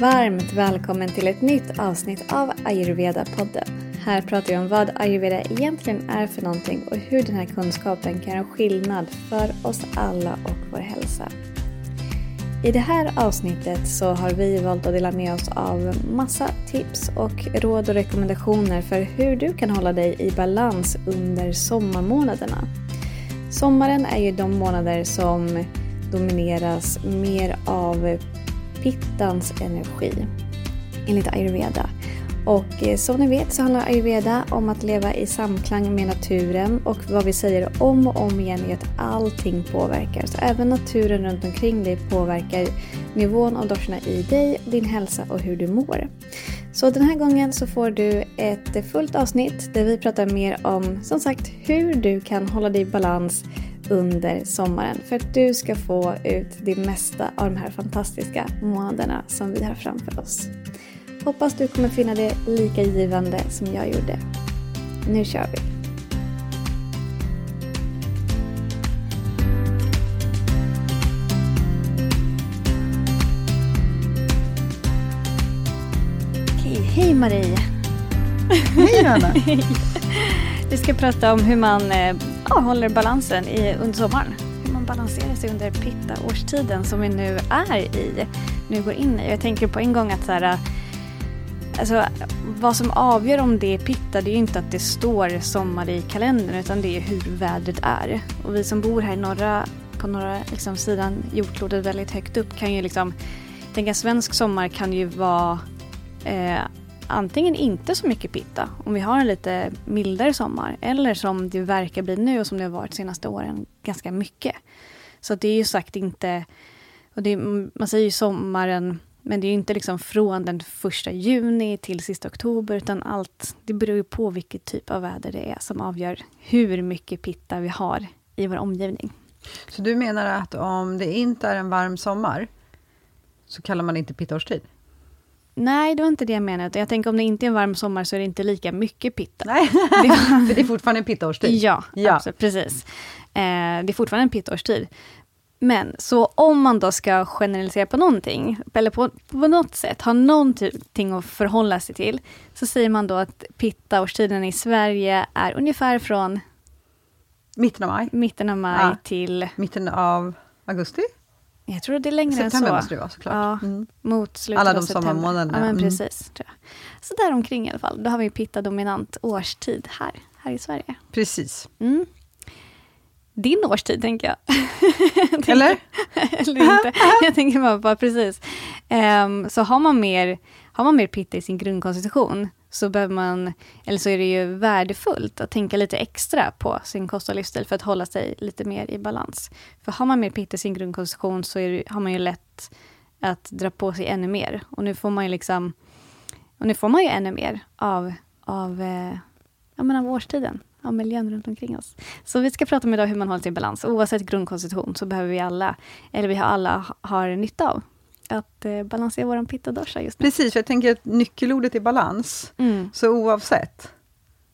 Varmt välkommen till ett nytt avsnitt av Ayurveda-podden. Här pratar vi om vad ayurveda egentligen är för någonting och hur den här kunskapen kan göra skillnad för oss alla och vår hälsa. I det här avsnittet så har vi valt att dela med oss av massa tips och råd och rekommendationer för hur du kan hålla dig i balans under sommarmånaderna. Sommaren är ju de månader som domineras mer av pittans energi enligt ayurveda. Och eh, som ni vet så handlar ayurveda om att leva i samklang med naturen och vad vi säger om och om igen är att allting påverkar. Så även naturen runt omkring dig påverkar nivån av doshorna i dig, din hälsa och hur du mår. Så den här gången så får du ett fullt avsnitt där vi pratar mer om som sagt hur du kan hålla dig i balans under sommaren för att du ska få ut det mesta av de här fantastiska månaderna som vi har framför oss. Hoppas du kommer finna det lika givande som jag gjorde. Nu kör vi! Hej, hej Marie! Hej Anna! Vi ska prata om hur man eh, ja, håller balansen i, under sommaren. Hur man balanserar sig under pitta-årstiden som vi nu är i, nu går in i. Jag tänker på en gång att så här, alltså, vad som avgör om det är pitta det är ju inte att det står sommar i kalendern utan det är hur vädret är. Och vi som bor här i norra, på norra liksom, sidan jordklotet väldigt högt upp kan ju liksom tänka svensk sommar kan ju vara eh, antingen inte så mycket pitta, om vi har en lite mildare sommar, eller som det verkar bli nu och som det har varit de senaste åren, ganska mycket. Så det är ju sagt inte, och det, mm, man säger ju sommaren, men det är ju inte liksom från den första juni till sista oktober, utan allt, det beror ju på vilket typ av väder det är som avgör hur mycket pitta vi har i vår omgivning. Så du menar att om det inte är en varm sommar, så kallar man det inte pittaårstid? Nej, det var inte det jag menade. Jag tänker om det inte är en varm sommar så är det inte lika mycket pitta. Nej, det, var... det är fortfarande en pittaårstid. Ja, ja. Absolut, precis. Eh, det är fortfarande en pittaårstid. Men så om man då ska generalisera på någonting, eller på, på något sätt, ha någonting att förhålla sig till, så säger man då att pittaårstiden i Sverige är ungefär från Mitten av maj. Mitten av maj ja. till... Mitten av augusti? Jag tror det är längre september än så. måste det vara såklart. Ja, mm. mot slutet Alla de september. sommarmånaderna. Ja, men mm. precis. Tror jag. Så där omkring i alla fall. Då har vi pitta-dominant årstid här, här i Sverige. Precis. Mm. Din årstid, tänker jag. Eller? Eller inte. jag tänker bara, bara precis. Um, så har man, mer, har man mer pitta i sin grundkonstitution, så behöver man, eller så är det ju värdefullt att tänka lite extra på sin kost och livsstil för att hålla sig lite mer i balans. För har man mer pitt i sin grundkonstitution så det, har man ju lätt att dra på sig ännu mer. Och nu får man ju liksom, och nu får man ju ännu mer av, av, eh, ja, men av årstiden, av miljön runt omkring oss. Så vi ska prata om idag hur man håller sig i balans. Oavsett grundkonstitution så behöver vi alla, eller vi har alla har nytta av att eh, balansera vår pitta just nu. Precis, för jag tänker att nyckelordet är balans. Mm. Så oavsett,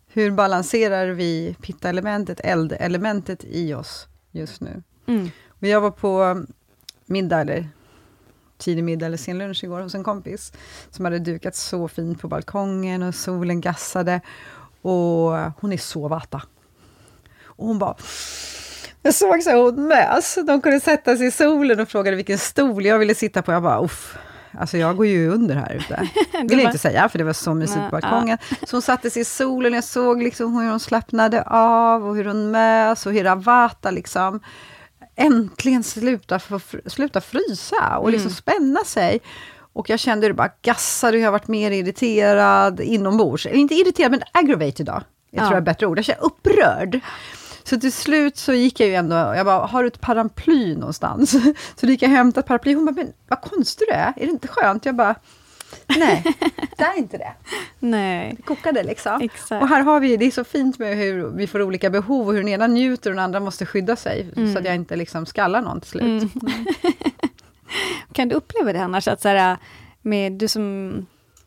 hur balanserar vi pitta-elementet, eldelementet i oss just nu? Mm. Och jag var på middag, eller tidig middag eller sen lunch igår hos en kompis, som hade dukat så fint på balkongen och solen gassade. Och hon är så vata. Och hon bara jag såg så hon mös. De kunde sätta sig i solen och frågade vilken stol jag ville sitta på. Jag bara, uff. Alltså jag går ju under här ute. Vill jag inte säga, för det var så mysigt på balkongen. Så hon satte sig i solen, jag såg liksom hur hon slappnade av och hur hon mös och hur Ravata liksom äntligen sluta, sluta frysa och liksom mm. spänna sig. Och jag kände hur det bara gassade, jag varit mer irriterad inombords. Inte irriterad, men aggravated idag. Jag tror ja. det är ett bättre ord. Jag känner upprörd. Så till slut så gick jag ju ändå, jag bara, har du ett paraply någonstans? Så gick jag och hämtade ett paraply, hon bara, men vad konstig du är, är det inte skönt? Jag bara, nej, det är inte det. Nej. Det kokade liksom. Exakt. Och här har vi, det är så fint med hur vi får olika behov och hur den ena njuter och den andra måste skydda sig, mm. så att jag inte liksom skallar någon till slut. Mm. kan du uppleva det annars, att så här, med, du som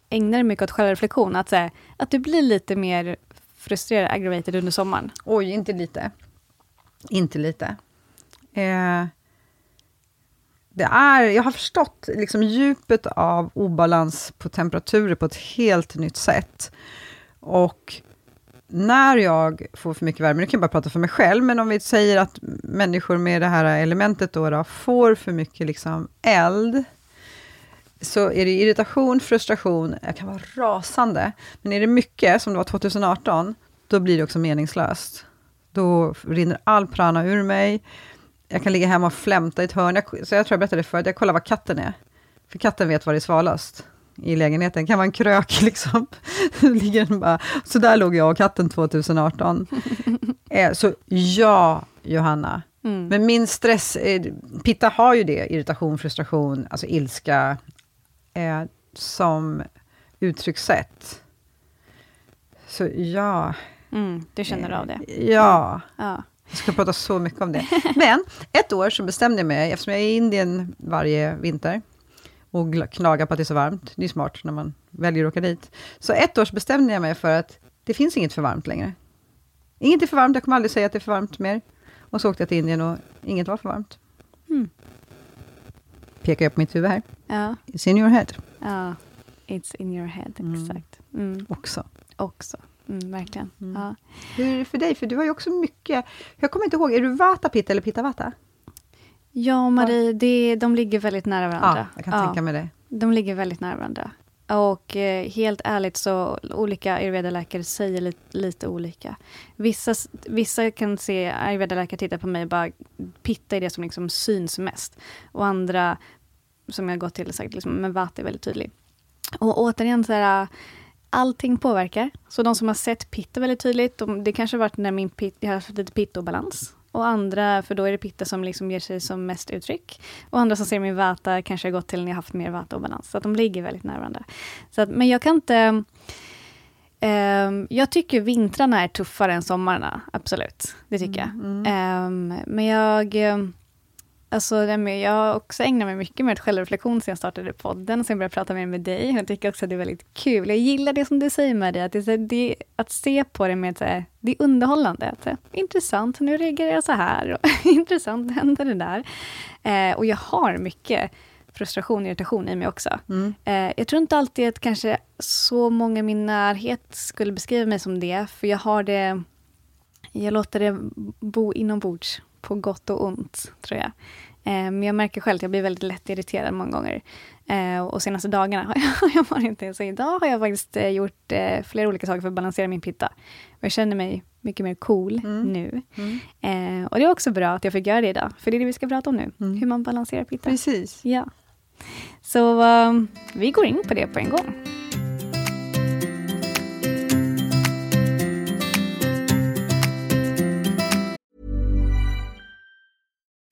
ägnar dig mycket åt självreflektion, att, så här, att du blir lite mer frustrerad, aggravated under sommaren? Oj, inte lite. Inte lite. Eh, det är, jag har förstått liksom djupet av obalans på temperaturer på ett helt nytt sätt. Och när jag får för mycket värme, nu kan jag bara prata för mig själv, men om vi säger att människor med det här elementet då, då får för mycket liksom eld, så är det irritation, frustration, jag kan vara rasande. Men är det mycket, som det var 2018, då blir det också meningslöst. Då rinner all prana ur mig. Jag kan ligga hemma och flämta i ett hörn. Jag, så jag tror jag berättade förut, jag kollar vad katten är. För katten vet var det är svalast i lägenheten. Det kan vara en krök liksom. Ligger den bara. Så där låg jag och katten 2018. eh, så ja, Johanna. Mm. Men min stress, Pitta har ju det, irritation, frustration, alltså ilska, eh, som uttryckssätt. Så ja. Mm, du känner av det? Ja. ja. Jag ska prata så mycket om det. Men ett år så bestämde jag mig, eftersom jag är i Indien varje vinter, och klagar på att det är så varmt. Det är smart när man väljer att åka dit. Så ett år så bestämde jag mig för att det finns inget för varmt längre. Inget är för varmt, jag kommer aldrig säga att det är för varmt mer. Och så åkte jag till Indien och inget var för varmt. Mm. Pekar jag på mitt huvud här. Ja. It's in your head. Ja, it's in your head, mm. exakt. Mm. Också. Också. Mm, verkligen. Mm. Ja. Hur är det för dig? För du har ju också mycket... Jag kommer inte ihåg, är du Vata Pitta eller Pitta Vata? Ja, Marie, det, de ligger väldigt nära varandra. Ja, jag kan ja, tänka mig det. De ligger väldigt nära varandra. Och eh, helt ärligt så olika ayurveda-läkare säger lite, lite, olika. Vissa, vissa kan se ayurveda-läkare titta på mig och bara pitta i det som liksom syns mest. Och andra som jag gått till och sagt, liksom, men vata är väldigt tydlig. Och återigen, så här, allting påverkar. Så de som har sett pitta väldigt tydligt, de, det kanske varit när min pit, jag har haft lite pittobalans och andra, för då är det pitta som liksom ger sig som mest uttryck. Och andra som ser min vata kanske har gått till när jag haft mer vata och balans. Så att de ligger väldigt nära varandra. Så att, men jag kan inte... Eh, jag tycker vintrarna är tuffare än sommarna, absolut. Det tycker jag. Mm, mm. Eh, men jag... Alltså, jag har också ägnat mig mycket med självreflektion sen jag startade podden, sen började prata mer med dig. Jag tycker också att det är väldigt kul. Jag gillar det som du säger det, att, det, det, att se på det med att det är underhållande. Att, intressant, nu reagerar jag så här. Och, intressant, händer det där. Eh, och jag har mycket frustration och irritation i mig också. Mm. Eh, jag tror inte alltid att kanske så många i min närhet skulle beskriva mig som det, för jag har det... Jag låter det bo inombords på gott och ont, tror jag. Eh, men jag märker själv att jag blir väldigt lätt irriterad många gånger. Eh, och senaste dagarna har jag, jag varit det. Så idag har jag faktiskt eh, gjort flera olika saker för att balansera min pitta. Och jag känner mig mycket mer cool mm. nu. Mm. och det är också bra att jag fick göra det idag, för det är det vi ska prata om nu. Mm. Hur man balanserar pitta. Precis. Ja. Så vi går in på det på en gång.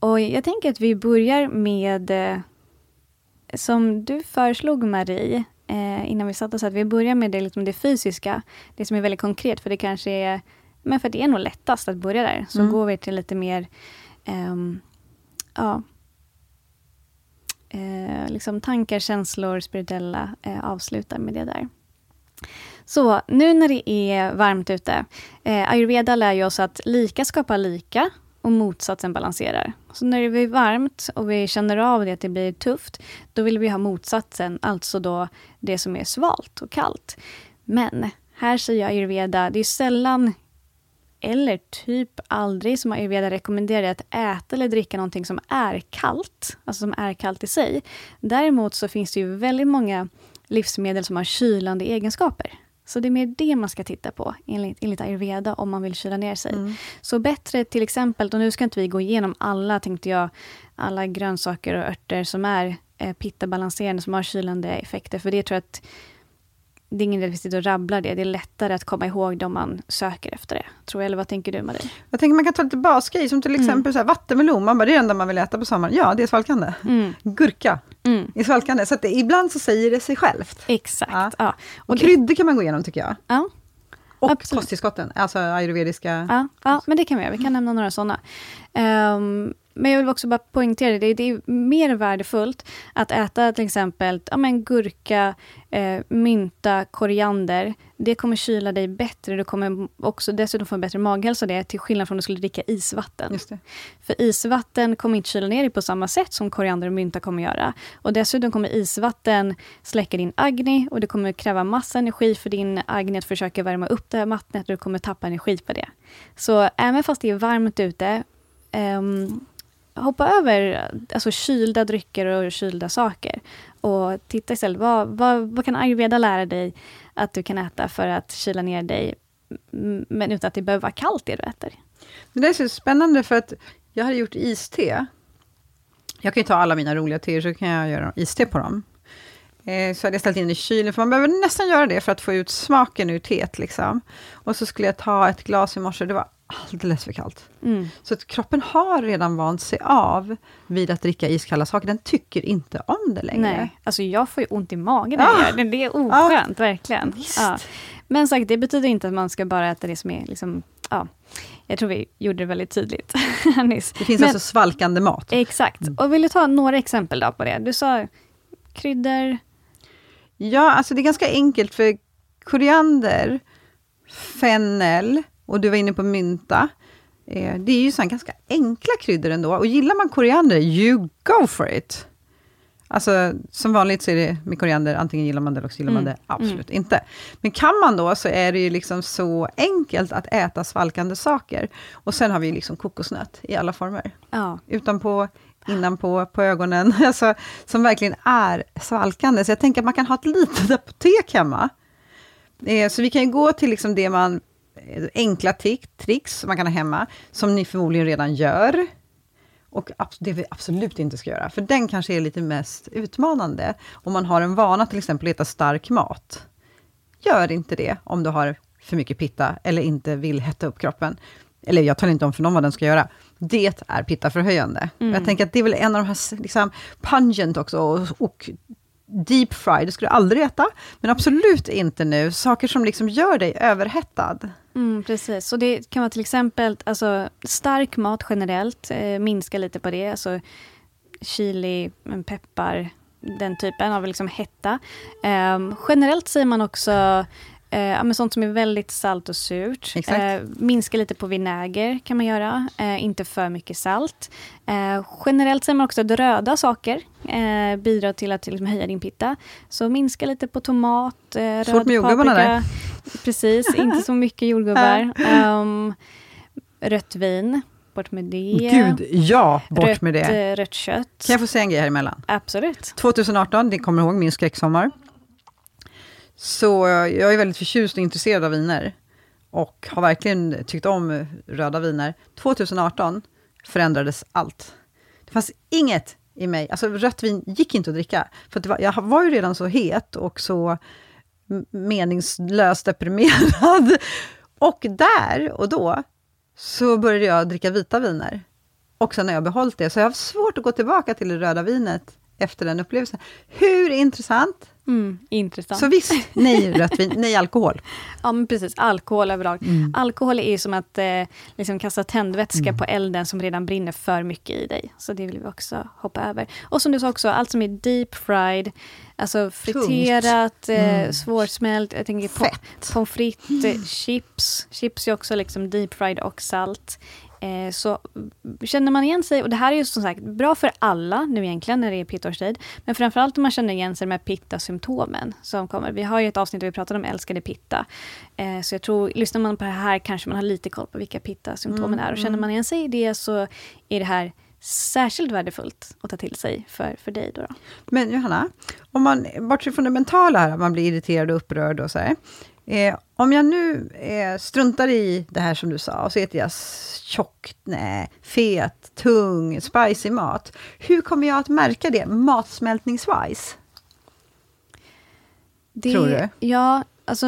Och jag tänker att vi börjar med, eh, som du föreslog Marie, eh, innan vi satte oss, att vi börjar med det, liksom det fysiska, det som är väldigt konkret, för det kanske är, men för det är nog lättast att börja där. Så mm. går vi till lite mer, eh, ja, eh, liksom tankar, känslor, spirituella, eh, avslutar med det där. Så nu när det är varmt ute, eh, ayurveda lär ju oss att lika skapar lika och motsatsen balanserar. Så när det blir varmt och vi känner av det att det blir tufft, då vill vi ha motsatsen, alltså då det som är svalt och kallt. Men här säger ayurveda, det är sällan eller typ aldrig som ayurveda rekommenderar att äta eller dricka någonting som är kallt, alltså som är kallt i sig. Däremot så finns det ju väldigt många livsmedel som har kylande egenskaper. Så det är mer det man ska titta på enligt, enligt ayurveda om man vill kyla ner sig. Mm. Så bättre till exempel, och nu ska inte vi gå igenom alla, tänkte jag, alla grönsaker och örter som är eh, pitta-balanserande, som har kylande effekter, för det tror jag att det är ingen idé att och rabblar det. Det är lättare att komma ihåg det om man söker efter det. Tror jag, eller vad tänker du Marie? Jag tänker man kan ta lite basgrejer, som till Mm. exempel så här, vattenmelon. Man bara, det är det enda man vill äta på sommaren. Ja, det är svalkande. Mm. Gurka Mm. är svalkande. Så att det, ibland så säger det sig självt. Exakt. Ja. Ja. Och det- kryddor kan man gå igenom tycker jag. Ja, Och Absolut. kosttillskotten, alltså ayurvediska. ja, ja, men det kan vi göra. Vi kan nämna några sådana. Ehm, men jag vill också bara poängtera det. Det är mer värdefullt att äta till exempel ja, men gurka, eh, mynta, koriander. Det kommer kyla dig bättre. Du kommer också dessutom få en bättre maghälsa det, till skillnad från om du skulle dricka isvatten. För isvatten kommer inte kyla ner dig på samma sätt som koriander och mynta kommer göra. Och dessutom kommer isvatten släcka din agni och det kommer kräva massa energi för din agni att försöka värma upp det här vattnet och du kommer tappa energi på det. Så även fast det är varmt ute, ehm, hoppa över alltså, kylda drycker och kylda saker. Och titta istället, vad, vad, vad kan ayurveda lära dig att du kan äta för att kyla ner dig, men utan att det behöver vara kallt det du äter. Men det är så spännande för att jag hade gjort iste. Jag kan ju ta alla mina roliga teer, så kan jag göra iste på dem. Eh, så hade jag ställt in i kylen, för man behöver nästan göra det för att få ut smaken ur teet. Liksom. Och så skulle jag ta ett glas i morse, det var alldeles för kallt. Mm. Så att kroppen har redan vant sig av vid att dricka iskalla saker. Den tycker inte om det längre. Nej, alltså jag får ju ont i magen när jag Ah! gör det. Det är oskönt, verkligen. Visst. Ja. Men sagt, det betyder inte att man ska bara äta det som är liksom, ja, jag tror vi gjorde det väldigt tydligt nyss. Det finns Men- alltså svalkande mat. Exakt. Och vill du ta några exempel då på det? Du sa kryddor, Ja, alltså det är ganska enkelt, för koriander, fennel, och du var inne på mynta. Eh, det är ju sådana ganska enkla kryddor ändå. Och gillar man koriander, you go for it! Alltså, som vanligt så är det med koriander, antingen gillar man det eller så gillar man Mm, det absolut inte. Men kan man då, så är det ju liksom så enkelt att äta svalkande saker. Och sen har vi ju liksom kokosnöt i alla former ja. utanpå, innanpå, på ögonen, alltså, som verkligen är svalkande. Så jag tänker att man kan ha ett litet apotek hemma. Eh, så vi kan ju gå till liksom det man, enkla tick, tricks som man kan ha hemma, som ni förmodligen redan gör. Och det vi absolut inte ska göra, för den kanske är lite mest utmanande. Om man har en vana till exempel att äta stark mat. Gör inte det om du har för mycket pitta, eller inte vill hetta upp kroppen. Eller jag talar inte om för någon vad den ska göra. Det är pittaförhöjande. Mm. Jag tänker att det är väl en av de här, liksom, pungent också, och, och deep fried, det skulle du aldrig äta. Men absolut inte nu, saker som liksom gör dig överhettad. Mm, precis. Så det kan vara till exempel alltså, stark mat generellt, eh, minska lite på det. Alltså, chili, mm, peppar, den typen av liksom hetta. Ehm, generellt säger man också eh, sånt som är väldigt salt och surt. Eh, minska lite på vinäger kan man göra, eh, inte för mycket salt. Eh, generellt säger man också att röda saker eh, bidrar till att liksom, höja din pitta. Så minska lite på tomat, eh, röd Svårt med jordgubbarna paprika. där. Precis, inte så mycket jordgubbar. Um, rött vin, bort med det. Gud, ja, bort rött, med det. eh, Rött kött. Kan jag få säga en grej här emellan? Absolut. 2018, det kommer ihåg min skräcksommar. Så jag är väldigt förtjust och intresserad av viner. Och har verkligen tyckt om röda viner. 2018 förändrades allt. Det fanns inget i mig, alltså rött vin gick inte att dricka. För att det var, jag var ju redan så het och så meningslöst deprimerad. Och där och då så började jag dricka vita viner. Och sen har jag behållit det, så jag har haft svårt att gå tillbaka till det röda vinet efter den upplevelsen. Hur intressant? Mm, intressant. Så visst, nej rött vin, nej alkohol. Ja, men precis. Alkohol överlag. Mm. Alkohol är som att eh, liksom kasta tändvätska på elden som redan brinner för mycket i dig. Så det vill vi också hoppa över. Och som du sa också, allt som är deep fried, alltså friterat, eh, svårsmält, jag tänker på pommes frites, chips. Chips är också liksom deep fried och salt. Eh, så känner man igen sig, och det här är ju som sagt bra för alla nu egentligen när det är pittaårstid, men framförallt om man känner igen sig med pitta-symptomen som kommer. Vi har ju ett avsnitt där vi pratar om älskade pitta. Eh, så jag tror, lyssnar man på det här kanske man har lite koll på vilka pitta-symptomen är. Och känner man igen sig i det så är det här särskilt värdefullt att ta till sig för, för dig. Då, då. Men Johanna, om man bortser från det mentala här, att man blir irriterad och upprörd och så här. Eh, om jag nu eh, struntar i det här som du sa, och så äter jag s- tjock, nej, fet, tung, spicy mat. Hur kommer jag att märka det matsmältningswise? Det, Tror du? Ja, alltså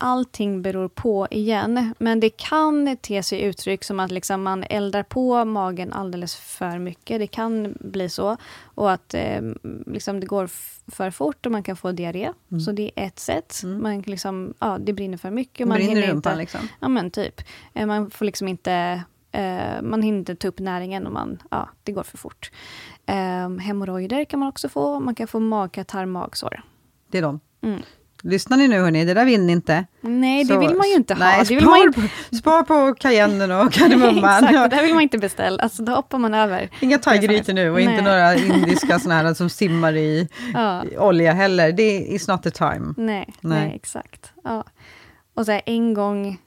allting beror på igen. Men det kan te sig uttryck som att liksom man eldar på magen alldeles för mycket. Det kan bli så. Och att eh, liksom det går för fort och man kan få diarré. Så det är ett sätt. Man kan liksom, ja, det brinner för mycket. Man Brinner i rumpan inte, liksom? Ja, men typ. Eh, Man får liksom inte... Eh, man hinner inte ta upp näringen och man, ja, det går för fort. Eh, hemorrojder kan man också få. Man kan få magkatarr, magsår. Det är de. Mm. Lyssnar ni nu hörni, det där vill ni inte. Nej, det Så- vill man ju inte ha. Nej, vill man spar, på, spar på cayennen och kardemumman. Exakt, det där vill man inte beställa. Alltså, då hoppar man över. Inga thai-grytor nu och inte Nej. några indiska såna här som simmar i, Ja. olja heller. Det is not the time. Nej, nej. Nej. exakt. Ja. Och så här, en gång,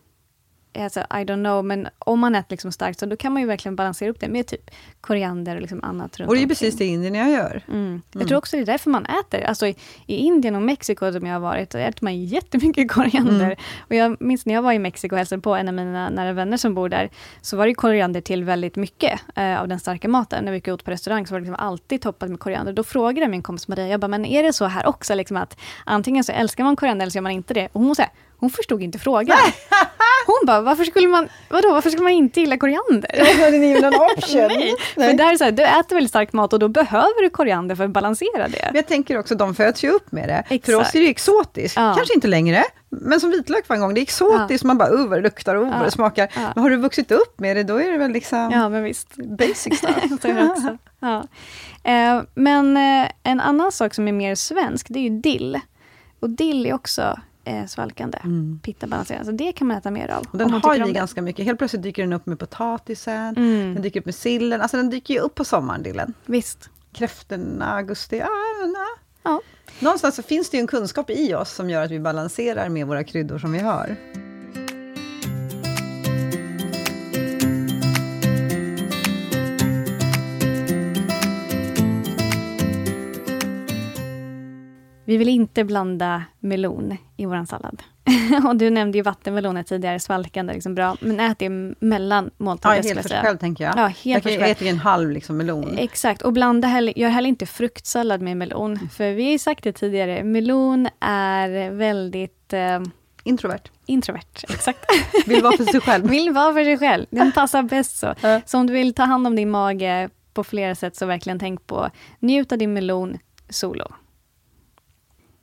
alltså, I don't know, men om man äter liksom starkt så då kan man ju verkligen balansera upp det med typ koriander och liksom annat runt Och det är ju precis det indierna gör. Mm. Jag tror också det är därför man äter. Alltså i, i Indien och Mexiko som jag har varit, så äter man jättemycket koriander. Mm. Och jag minns när jag var i Mexiko och hälsade på en av mina nära vänner som bor där, så var det koriander till väldigt mycket eh, av den starka maten. När vi gick ut på restaurang så var det liksom alltid toppat med koriander. Då frågade min kompis Maria, jag bara, men är det så här också? Liksom att antingen så älskar man koriander eller så gör man inte det. Och hon sa, hon förstod inte frågan. Hon bara, varför skulle man, vadå, varför skulle man inte gilla koriander? Hade ni en option? Nej, för där är det så här, du äter väldigt stark mat och då behöver du koriander för att balansera det. Men jag tänker också, de föds ju upp med det. För Exakt. oss är det exotiskt. Ja. Kanske inte längre, men som vitlök var en gång, det är exotiskt. Man bara, uh vad det luktar och uh, vad Ja. det smakar. Ja. Men har du vuxit upp med det, då är det väl liksom Ja, men visst. basic stuff. Är det. Ja. Eh, men eh, en annan sak som är mer svensk, det är ju dill. Och dill är också eh, svalkande, pittabalanserande. Så det kan man äta mer av. Mm. Och den har ju ganska mycket. Helt plötsligt dyker den upp med potatisen, Mm. den dyker upp med sillen. Alltså den dyker ju upp på sommaren, dillen. Visst. Kräftorna, augusti, men, ja. Ja. Någonstans så finns det ju en kunskap i oss som gör att vi balanserar med våra kryddor som vi har. Vi vill inte blanda melon i vår sallad. och du nämnde ju vattenmeloner tidigare, svalkande, liksom bra. Men ät det mellan Ja, måltider. helt för sig själv tänker jag. Ja, helt jag kan- ju en halv liksom, melon. Exakt, och blanda heller, gör heller inte fruktsallad med melon. För vi har ju sagt det tidigare, melon är väldigt eh, Introvert. introvert. Exakt. Vill vara för sig själv. vill vara för sig själv. Den passar bäst så. Ja. Så om du vill ta hand om din mage på flera sätt, så verkligen tänk på njut av din melon solo.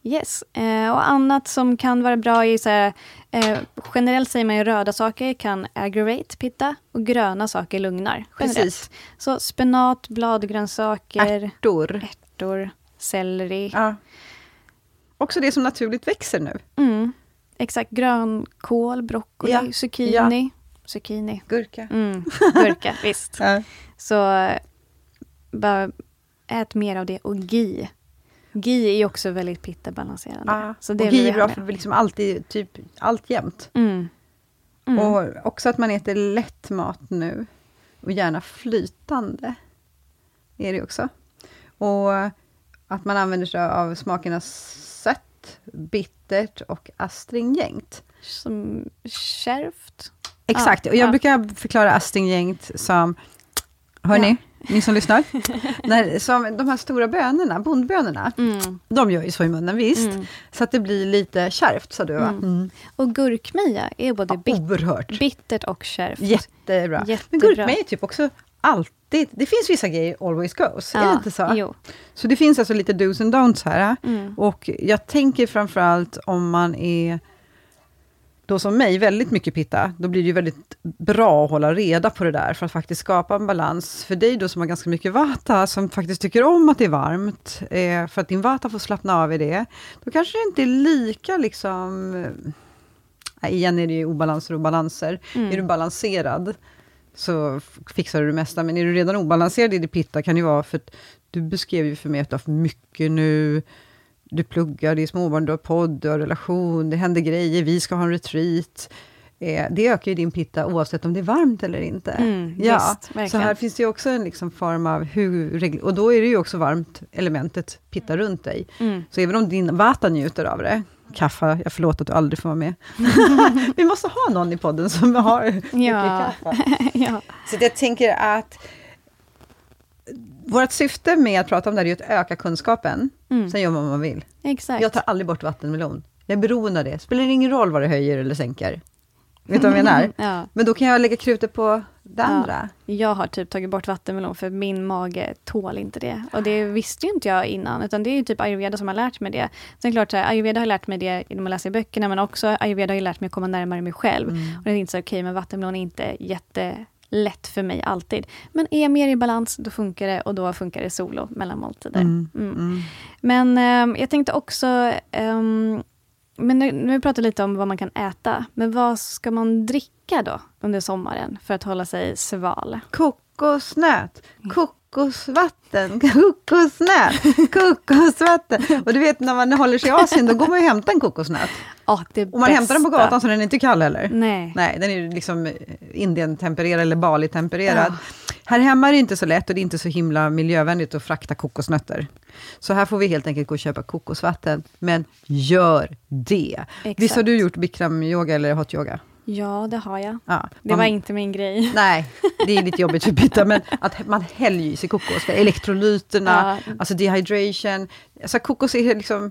Yes, eh, och annat som kan vara bra är så här, eh, generellt säger man ju röda saker kan aggravate pitta och gröna saker lugnar. Generellt. Precis. Så spenat, bladgrönsaker, Ärtor. ärtor, selleri. Ja. Också det som naturligt växer nu. Mm, exakt, grönkål, broccoli, Ja, zucchini. Zucchini. Gurka. Mm, gurka, visst. Ja. Så eh, bara ät mer av det. Och ghee. Ghee är också väldigt pittabalanserande. Ja. Så och det vill ghee är bra för liksom alltid, typ, allt jämt. Mm. Mm. Och också att man äter lätt mat nu. Och gärna flytande. Är det också. Och att man använder sig av smakerna sött, bittert och astringent. Som kärvt. Exakt, och jag ja. brukar förklara astringent som, hörni, ni som lyssnar, när, som de här stora bönorna, bondbönorna, Mm. de gör ju så i munnen, visst. Mm. Så att det blir lite kärvt, sa du va? Mm. Mm. Och gurkmeja är både Ja, bit- bittert och kärvt. Jättebra. Men Jättebra. gurkmeja är typ också alltid, det finns vissa grejer always goes, är det inte så? Jo. Så det finns alltså lite dos and don'ts här. Mm. Och jag tänker framförallt om man är då som mig, väldigt mycket pitta, då blir det ju väldigt bra att hålla reda på det där, för att faktiskt skapa en balans. För dig då som har ganska mycket vata, som faktiskt tycker om att det är varmt, eh, för att din vata får slappna av i det, då kanske det inte är lika liksom... eh, igen är det ju obalanser och balanser. Mm. Är du balanserad, så fixar du det mesta, men är du redan obalanserad i ditt pitta, kan det ju vara för att du beskrev ju för mig att du har för mycket nu, du pluggar, det är småbarn, du har podd, du har relation, det händer grejer, vi ska ha en retreat. Eh, det ökar ju din pitta oavsett om det är varmt eller inte. Mm, ja, visst, så här finns det ju också en liksom form av hur, och då är det ju också varmt elementet pitta runt dig. Mm. Så även om din vata njuter av det, kaffe, jag förlåt att du aldrig får vara med. Vi måste ha någon i podden som har mycket Ja. kaffe. ja. Så jag tänker att vårt syfte med att prata om det här är att öka kunskapen. Mm. Sen gör man vad man vill. Exakt. Jag tar aldrig bort vattenmelon. Jag är beroende av det. Spelar ingen roll vad det höjer eller sänker. Vet du vad jag menar? ja. Men då kan jag lägga krutet på det andra. Jag har typ tagit bort vattenmelon för min mage tål inte det. Och det visste ju inte jag innan, utan det är ju typ ayurveda som har lärt mig det. Sen klart, så här, ayurveda har lärt mig det genom att läsa i böckerna, men också ayurveda har ju lärt mig att komma närmare mig själv. Mm. Och det är inte så okej, okay, men vattenmelon är inte jättelätt för mig alltid. Men är jag mer i balans, då funkar det och då funkar det solo mellan måltider. Mm. Mm. Mm. Men eh, jag tänkte också, ehm, men nu, nu har vi lite om vad man kan äta, men vad ska man dricka då under sommaren för att hålla sig sval? Kokosnöt, kokosvatten, kokosnöt, kokosvatten. Och du vet när man håller sig i Asien, då går man och hämtar en kokosnöt. Ja, det Och man hämtar den på gatan så den är inte kall heller. Nej. Nej, den är ju liksom Indien-tempererad eller Bali-tempererad. Här hemma är det inte så lätt och det är inte så himla miljövänligt att frakta kokosnötter. Så här får vi helt enkelt gå och köpa kokosvatten. Men gör det! Exakt. Visst har du gjort bikram-yoga eller hot yoga? Ja, det har jag. Ja, Det man- var inte min grej. Nej, det är lite jobbigt för Pitta, men att man häller i sig kokos, för elektrolyterna, Ja. alltså dehydration. Alltså kokos är liksom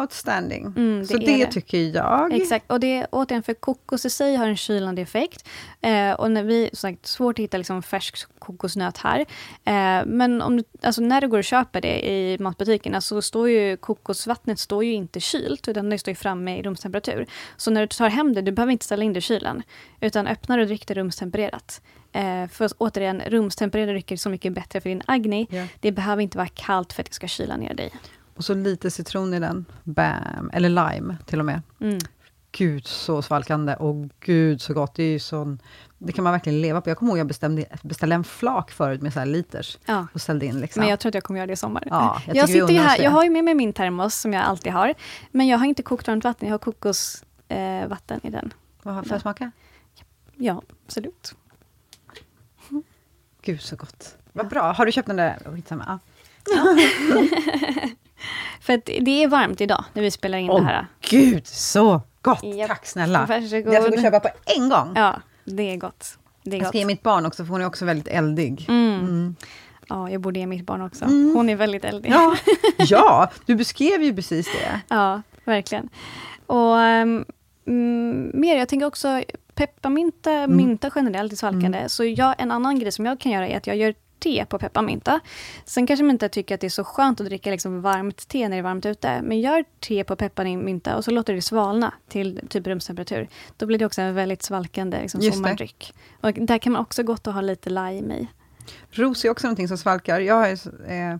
outstanding. Mm, det så det, det. tycker jag. Exakt, och det är återigen för kokos i sig har en kylande effekt. Eh, och när vi, som sagt, svårt att hitta liksom färsk kokosnöt här. Eh, men om du, alltså när du går och köper det i matbutikerna så står ju kokosvattnet står ju inte kylt, utan det står ju framme i rumstemperatur. Så när du tar hem det, du behöver inte ställa in det i kylen, utan öppnar och dricker det rumstempererat. Eh, för återigen, rumstempererade drycker är så mycket bättre för din agni. Ja. Det behöver inte vara kallt för att det ska kyla ner dig. Och så lite citron i den. Bam! Eller lime till och med. Mm. Gud så svalkande och gud så gott. Det är sån, det kan man verkligen leva på. Jag kommer ihåg jag bestämde, beställde en flak förut med så här liters Ja. och ställde in. Liksom. Men jag tror att jag kommer göra det i sommar. Ja, jag jag, sitter här, jag har ju med mig min termos som jag alltid har. Men jag har inte kokt varmt vatten, jag har kokosvatten eh, i den. Vad får jag smaka? Ja, absolut. Gud så gott. Vad bra. Har du köpt den där? Oh. Ja. För att det är varmt idag när vi spelar in Åh det här. gud så gott! Japp. Tack snälla. Varsågod. Jag ska gå köpa på en gång. Ja, det är gott. Det är Jag gott. ska ge mitt barn också, för hon är också väldigt eldig. Mm. Mm. Ja, jag borde ge mitt barn också. Mm. Hon är väldigt eldig. Ja. ja, du beskrev ju precis det. Ja, verkligen. Och ehm, mm, mer, jag tänker också pepparmynta, Mm. mynta generellt är svalkande. Så jag, en annan grej som jag kan göra är att jag gör te på pepparmynta. Sen kanske man inte tycker att det är så skönt att dricka liksom varmt te när det är varmt ute. Men gör te på pepparmynta och så låter det svalna till typ rumstemperatur. Då blir det också en väldigt svalkande liksom, sommardryck. Och där kan man också gott att ha lite lime i. Ros är också någonting som svalkar. Jag har, eh,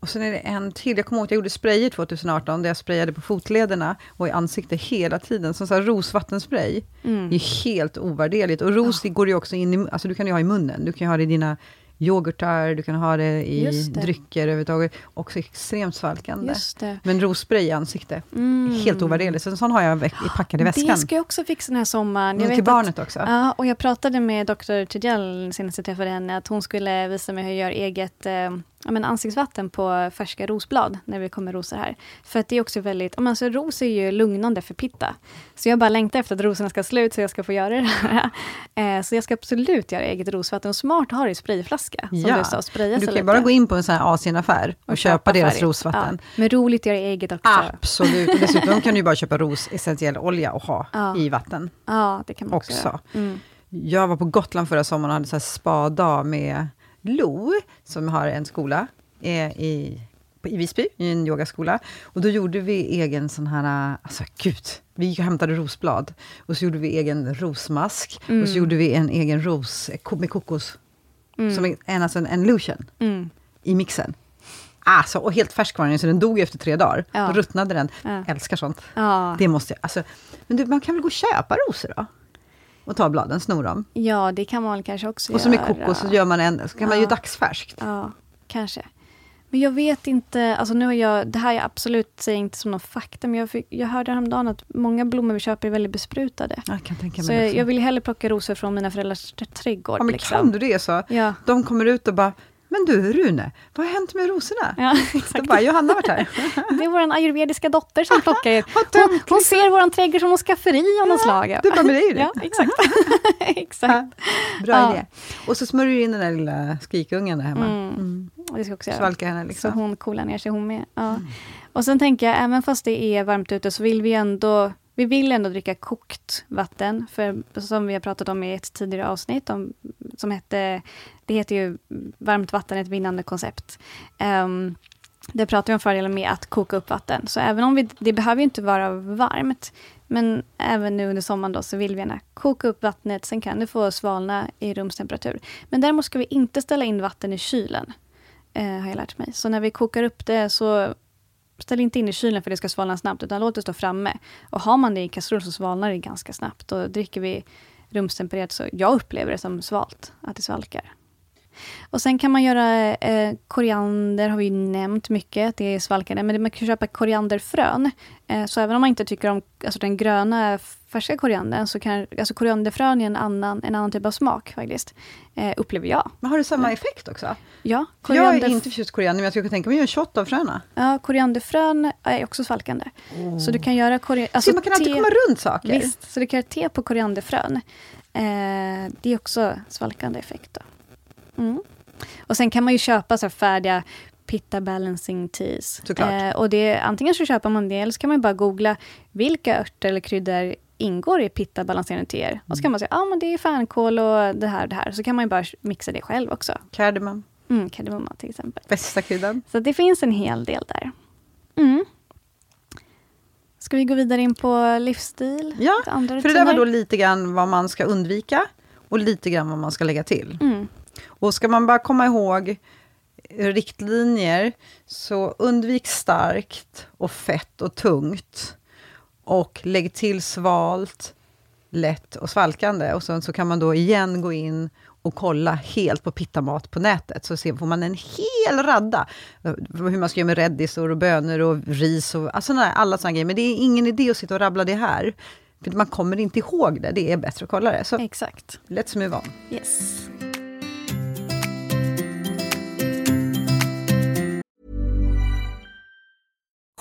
och sen är det en till. Jag kommer ihåg att jag gjorde sprayer 2018, där jag sprayade på fotlederna och i ansiktet hela tiden. Som så här rosvattenspray. Mm. Det är helt ovärderligt. Och ros det går ju också in i, alltså du kan ju ha i munnen. Du kan ju ha det i dina yoghurtar, du kan ha det i det. drycker överhuvudtaget. Också extremt svalkande. Just det. Men rosspray i ansiktet, Mm. helt ovärderligt. Så en sån har jag packad i väskan. Det ska jag också fixa den här sommaren. Jag Mm, till att- barnet också. Ja, och jag pratade med Dr. Tidjall senast jag träffade henne, att hon skulle visa mig hur jag gör eget eh, ja, men ansiktsvatten på färska rosblad, när vi kommer rosor här. För att det är också väldigt, men alltså ros är ju lugnande för pitta. Så jag bara längtar efter att rosorna ska slut, så jag ska få göra det här. Eh, så jag ska absolut göra eget rosvatten. Och smart har i sprayflaska, som Ja. du sa, spraya Du kan ju bara gå in på en sån här Asienaffär och, köpa deras färdigt. rosvatten. Ja. Men roligt att göra eget också. Absolut, och dessutom kan du ju bara köpa ros essentiell olja och ha Ja. i vatten. Ja, det kan man också, Också. Mm. Jag var på Gotland förra sommaren och hade så här spadag med Lo, som har en skola eh, i, på- i Visby, i en yogaskola. Och då gjorde vi egen sån här, alltså gud, vi gick och hämtade rosblad. Och så gjorde vi egen rosmask. Och Mm. så gjorde vi en egen ros eh, med kokos, Mm. som en, alltså en, en lotion Mm. i mixen. Alltså, och helt färsk var den, så den dog efter tre dagar. Ja. Då ruttnade den. Ja. Älskar sånt. Ja. Det måste jag, alltså, men du, man kan väl gå och köpa rosor då? Och ta bladen, sno dem. ja, det kan man kanske också Och så med göra. kokos så gör man en, så kan man ju Ja. dagsfärskt. Ja, kanske. Men jag vet inte, alltså nu har jag, det här är absolut, säger inte som någon fakta, men jag, fick, jag hörde häromdagen att många blommor vi köper är väldigt besprutade. Jag kan tänka Så mig det jag, jag vill hellre plocka rosor från mina föräldrars tr- trädgård. ja, men liksom. kan du det så? Ja, De kommer ut och bara, men du Rune, vad har hänt med rosorna? Ja, exakt. bara, Johanna har varit här. Det är vår ayurvediska dotter som plockar. Hon, hon ser vår trädgård som något skafferi av något slag. Du bara, men det är ju det. Ja, exakt. exakt. Bra Ja. idé. Och så smörjer du in den där lilla skrikungen där hemma. Mm. Mm. Det ska också göra. Svalka henne Så liksom. hon coolar ner sig hon med. Ja. Mm. Och sen tänker jag, även fast det är varmt ute, så vill vi ändå vi vill ändå dricka kokt vatten, för som vi har pratat om i ett tidigare avsnitt, om, som hette, det heter ju Varmt vatten, ett vinnande koncept. Um, där pratar vi om fördelen med att koka upp vatten. Så även om vi, det behöver ju inte vara varmt, men även nu under sommaren då, så vill vi gärna koka upp vattnet, sen kan det få svalna i rumstemperatur. Men däremot ska vi inte ställa in vatten i kylen, eh, har jag lärt mig. Så när vi kokar upp det så ställ inte in i kylen för det ska svalna snabbt, utan låt det stå framme. Och har man det i kastrull så svalnar det ganska snabbt. Och dricker vi rumstempererat, så jag upplever det som svalt, att det svalkar. Och sen kan man göra eh, koriander, har vi nämnt mycket, det är svalkande, men man kan köpa korianderfrön. Eh, så även om man inte tycker om alltså den gröna färska koriandern, så kan alltså korianderfrön är en annan, en annan typ av smak faktiskt, eh, upplever jag. Men har det samma effekt också? Ja, För jag är koriander- inte förtjust i koriander, men jag skulle kunna tänka mig att göra en shot av fröna. Ja, korianderfrön är också svalkande. Så du kan göra koriander... Alltså, man kan alltid komma runt saker. Visst, så du kan göra te på korianderfrön. Eh, det är också svalkande effekt. Då. Mm. Och sen kan man ju köpa så färdiga Pitta Balancing Teas. Såklart. och det, antingen så köper man det, eller så kan man bara googla vilka örter eller kryddor ingår i Pitta balanserande teer. Och så kan man säga, ja ah, men det är fänkål och det här och det här. Så kan man ju bara mixa det själv också. Kardemum, Mm, kardemumma till exempel. bästa kryddan. Så det finns en hel del där. Mm. Ska vi gå vidare in på livsstil? Ja, För det där var då lite grann vad man ska undvika och lite grann vad man ska lägga till. Mm. Och ska man bara komma ihåg riktlinjer, så undvik starkt och fett och tungt. Och lägg till svalt, lätt och svalkande. Och sen så kan man då igen gå in och kolla helt på pittamat på nätet, så ser, får man en hel radda. Hur man ska göra med rädisor och bönor och ris och alltså, nej, alla sådana grejer. Men det är ingen idé att sitta och rabbla det här. För man kommer inte ihåg det, det är bättre att kolla det. Så Exakt. let's move on. Yes.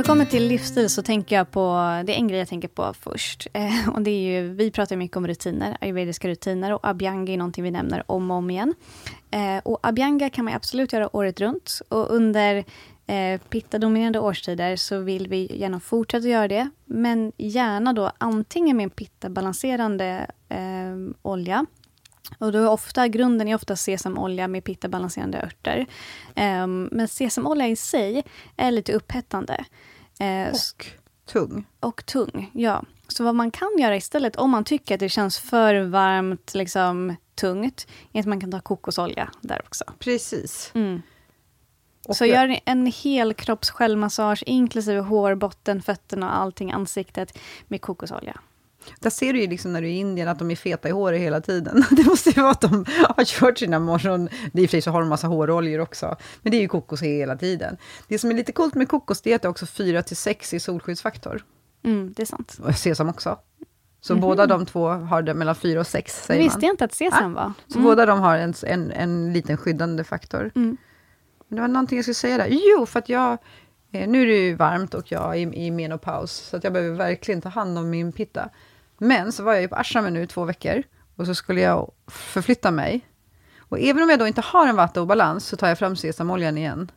det kommer till livsstil så tänker jag på, det är en grej jag tänker på först. Eh, och det är ju, vi pratar mycket om rutiner, ayurvediska rutiner och abhyanga är någonting vi nämner om och om igen. Eh, och abhyanga kan man absolut göra året runt. Och under eh, pitta-dominerande årstider så vill vi gärna fortsätta göra det. Men gärna då antingen med en pitta-balanserande eh, olja och då är ofta, grunden är ofta sesamolja med pitta-balanserande örter. Ehm, men sesamolja i sig är lite upphettande. S- Och tung. och tung, ja. Så vad man kan göra istället, om man tycker att det känns för varmt, liksom tungt, är att man kan ta kokosolja där också. Precis. Mm. Så gör en hel kropps självmassage, inklusive hår, botten, fötterna och allting, ansiktet, med kokosolja. Där ser du ju liksom när du är i Indien att de är feta i håret hela tiden. Det måste ju vara att de har kört sina morgon... Det i och för sig så har de massa håroljor också. Men det är ju kokos hela tiden. Det som är lite coolt med kokos, det är att det är också 4-6 i solskyddsfaktor. Mm, det är sant. Och sesam också. Så båda de två har det mellan 4 och 6, Det säger visste man. jag inte att sesam var. Så båda de har en, en, en liten skyddande faktor. Mm. Men det var någonting jag skulle säga där. Jo, för att jag... eh, Nu är det ju varmt och jag är i menopaus, så att jag behöver verkligen ta hand om min pitta. Men så var jag ju på Ashamen nu i två veckor, och så skulle jag förflytta mig. Och även om jag då inte har en vattaobalans, så tar jag fram sesamoljan igen.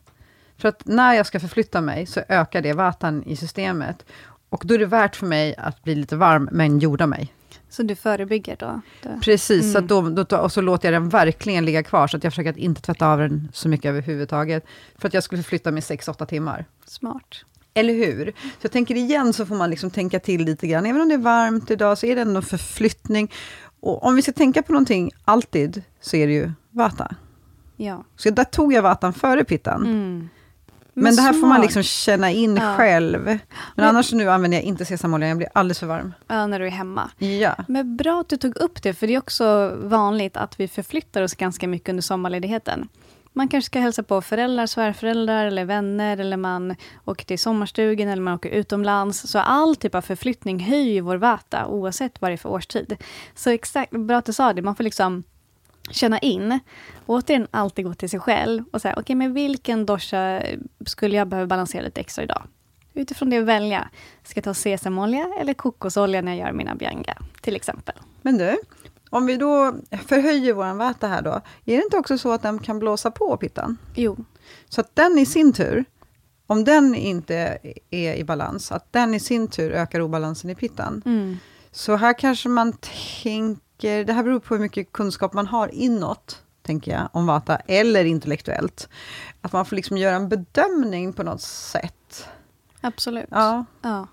För att när jag ska förflytta mig, så ökar det vatan i systemet. Och då är det värt för mig att bli lite varm, men jorda mig. Så du förebygger då? då. Precis, Mm. så då, då, och så låter jag den verkligen ligga kvar, så att jag försöker att inte tvätta av den så mycket överhuvudtaget. För att jag skulle förflytta mig 6-8 timmar. Smart. Eller hur? Så jag tänker igen, så får man liksom tänka till lite grann. Även om det är varmt idag, så är det ändå en förflyttning. Och om vi ska tänka på någonting alltid, så är det ju vata. Ja. Så där tog jag vatan före pittan. Mm. Men, det här får man liksom känna in Ja. själv. Men, Men- annars nu använder jag inte sesamolja, jag blir alldeles för varm. Ja, när du är hemma. Ja. Men bra att du tog upp det, för det är också vanligt att vi förflyttar oss ganska mycket under sommarledigheten. Man kanske ska hälsa på föräldrar, svärföräldrar eller vänner, eller man åker till sommarstugan eller man åker utomlands. Så all typ av förflyttning höjer vår vata, oavsett vad det är för årstid. Så exakt, bra att du sa det, man får liksom känna in. Återigen, alltid gå till sig själv och säga, okej, men vilken dosha skulle jag behöva balansera lite extra idag? Utifrån det välja. Ska jag ta sesamolja eller kokosolja när jag gör mina bianga, till exempel? Men du, om vi då förhöjer vår vata här då, är det inte också så att den kan blåsa på pittan? Jo, Så att den i sin tur, om den inte är i balans, att den i sin tur ökar obalansen i pittan. Mm. Så här kanske man tänker, det här beror på hur mycket kunskap man har inåt, tänker jag, om vata, eller intellektuellt. Att man får liksom göra en bedömning på något sätt. Absolut. Ja, Ja,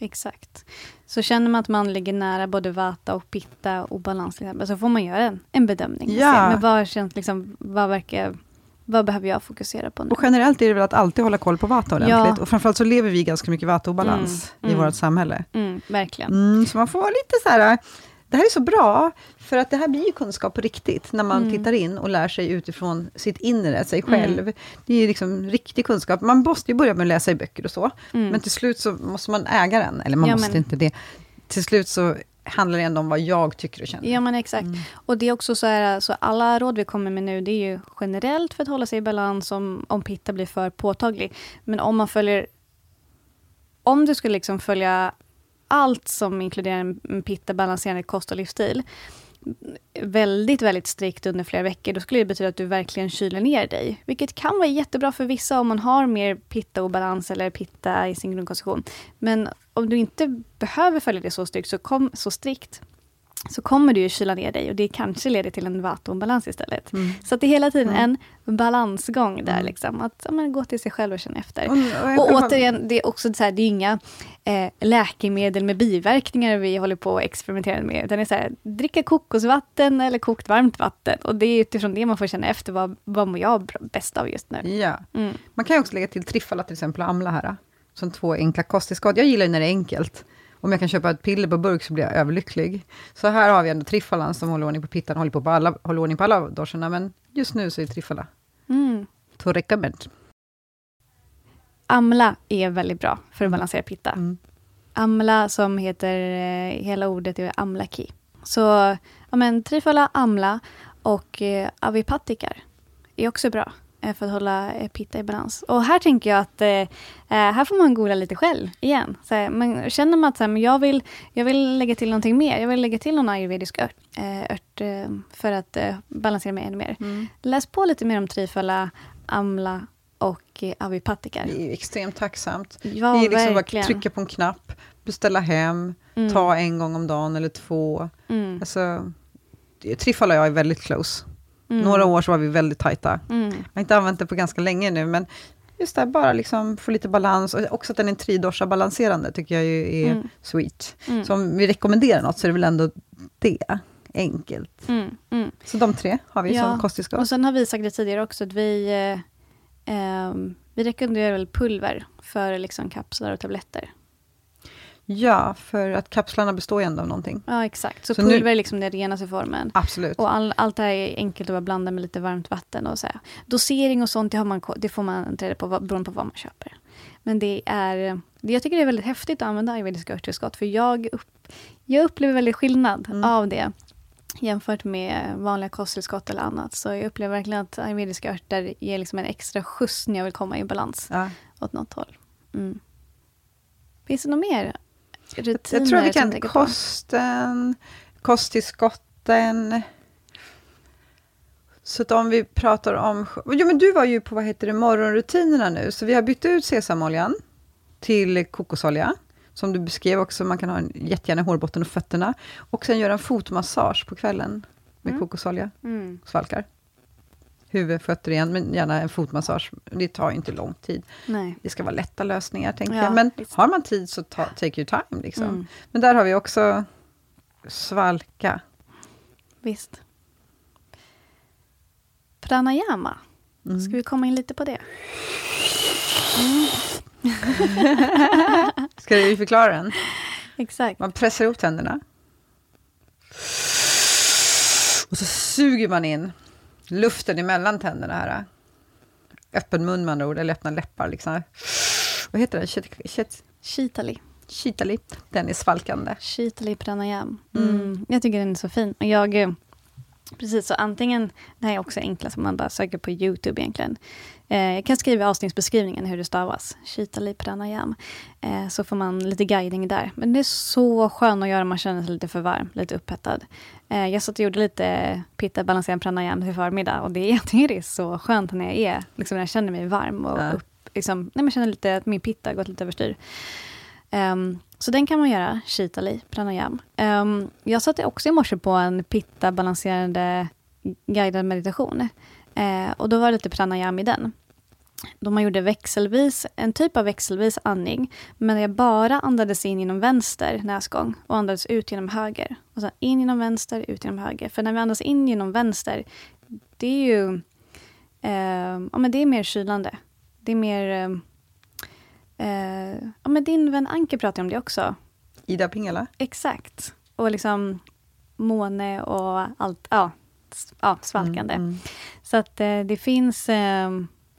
exakt. Så känner man att man ligger nära både vata och pitta och balans, så får man göra en, en bedömning. och Ja. Men vad, känns, liksom, vad, verkar, vad behöver jag fokusera på nu? och generellt är det väl att alltid hålla koll på vata ordentligt. Ja. Och framförallt så lever vi ganska mycket vataobalans Mm, i mm. vårt samhälle. Mm, verkligen. Mm, så man får vara lite så här, det här är så bra, för att det här blir ju kunskap på riktigt, när man Mm. tittar in och lär sig utifrån sitt inre, sig Mm. själv. Det är ju liksom riktig kunskap. Man måste ju börja med att läsa i böcker och så, Mm. men till slut så måste man äga den, eller man Ja, måste men- inte det. Till slut så handlar det ändå om vad jag tycker och känner. Ja, men exakt. Mm. Och det är också så här, så alla råd vi kommer med nu, det är ju generellt för att hålla sig i balans om, om pitta blir för påtaglig. Men om man följer, om du skulle liksom följa allt som inkluderar en pitta, balanserande kost och livsstil, väldigt, väldigt strikt under flera veckor, då skulle det betyda att du verkligen kyler ner dig. Vilket kan vara jättebra för vissa om man har mer pitta obalans eller pitta i sin grundkonstitution. Men om du inte behöver följa det så strikt, så, kom, så strikt, så kommer du ju kyla ner dig och det kanske leder till en vattenbalans istället. Mm. Så att det är hela tiden Mm. en balansgång där, Mm. liksom. att ja, gå till sig själv och känna efter. Och, och, Och återigen, det är också så här, det är inga eh, läkemedel med biverkningar vi håller på att experimentera med. Utan det är så här, dricka kokosvatten eller kokt varmt vatten. Och det är utifrån det man får känna efter, vad, vad mår jag bäst av just nu? Ja. Mm. Man kan ju också lägga till triffala till exempel, och amla här. Som två enkla kosttillskott. Jag gillar ju när det är enkelt. Om jag kan köpa ett piller på burk så blir jag överlycklig. Så här har vi ändå triffalan som håller ordning på pittan, håller, på på alla, håller ordning på alla doscherna, men just nu så är triffala Mm. to recommend. Amla är väldigt bra för att balansera pitta. Mm. Amla som heter, eh, hela ordet är amlaki. Så ja, men, trifala, amla och eh, avipattikar är också bra för att hålla eh, pitta i balans. Och här tänker jag att eh, eh, här får man googla lite själv igen. Så här, känner man att så här, men jag, vill, jag vill lägga till någonting mer, jag vill lägga till någon ayurvedisk ört, eh, ört eh, för att eh, balansera mig ännu mer. Mm. Läs på lite mer om trifala, amla och eh, avipattikar. Det är extremt tacksamt. Ja, det är liksom bara verkligen. trycka på en knapp, beställa hem, Mm. ta en gång om dagen eller två. Mm. Alltså, och jag är väldigt close. Mm. Några år så var vi väldigt tajta. Mm. Jag har inte använt det på ganska länge nu, men just det här, bara liksom få lite balans. Och också att den är tridosha balanserande tycker jag ju är Mm. sweet. Mm. Så om vi rekommenderar något så är det väl ändå det. Enkelt. Mm. Mm. Så de tre har vi Ja, som kosttillskott. Och sen har vi sagt det tidigare också att vi, eh, ehm, vi rekommenderar väl pulver för liksom kapslar och tabletter. Ja, för att kapslarna består ju ändå av någonting. Ja, exakt. Så, Så nu- pulver är liksom den renaste formen. Absolut. Och all, allt det här är enkelt att bara blanda med lite varmt vatten. och så här. Dosering och sånt, det, man, det får man reda på beroende på vad man köper. Men det är, det, jag tycker det är väldigt häftigt att använda ayurvediska örttillskott. För jag, upp, jag upplever väldigt skillnad Mm. av det. Jämfört med vanliga kosttillskott eller annat. Så jag upplever verkligen att ayurvediska örter ger liksom en extra skjuts när jag vill komma i balans Ja. åt något håll. Mm. Finns det något mer rutiner? Jag tror vi kan tänker på? kosten, kosttillskotten. Så att om vi pratar om... Jo, men du var ju på vad heter det, morgonrutinerna nu, så vi har bytt ut sesamoljan till kokosolja, som du beskrev också, man kan ha en, jättegärna hårbotten och fötterna, och sen göra en fotmassage på kvällen med Mm. kokosolja, Mm. svalkar. Huvud, fötter igen, men gärna en fotmassage. Det tar ju inte lång tid. Nej. Det ska vara lätta lösningar, tänker Ja, jag. Men visst. har man tid så ta, take your time. Liksom. Mm. Men där har vi också svalka. Visst. Pranayama. Mm. Ska vi komma in lite på det? Ska vi förklara den? Exakt. Man pressar ihop tänderna. Och så suger man in luften emellan tänderna här. Öppen mun med andra ord, eller öppna läppar. Liksom. Vad heter shit- Shitali. Shitali. Den är svalkande. Shitali pranayam. Mm. Mm. Jag tycker den är så fin. Och jag, eh, precis, så antingen, det här är också enklast om man bara söker på YouTube egentligen. Eh, jag kan skriva i avsnittsbeskrivningen hur det stavas. Shitali pranayam. Eh, så får man lite guidning där. Men det är så skönt att göra man känner sig lite för varm, lite upphettad. Eh, jag satt och gjorde lite pitta balanserad pranayam till förmiddag och det, det är så skönt när jag är, liksom när jag känner mig varm och Ja. upp, liksom, men jag känner lite att min pitta gått lite överstyr. Ehm, så den kan man göra, shitali, pranayam. Um, jag satt också i morse på en pitta balanserande guidad meditation. Uh, och då var det lite pranayam i den. Då man gjorde växelvis, en typ av växelvis andning, men jag bara andades in genom vänster näsgång och andades ut genom höger. Och sen in genom vänster, ut genom höger. För när vi andas in genom vänster, det är ju eh, ja, men det är mer kylande. Det är mer... Eh, eh, ja, men din vän Anke pratar om det också. Ida Pingala. Exakt. Och liksom måne och allt, ja, ja svalkande. Mm, mm. Så att eh, det finns, eh,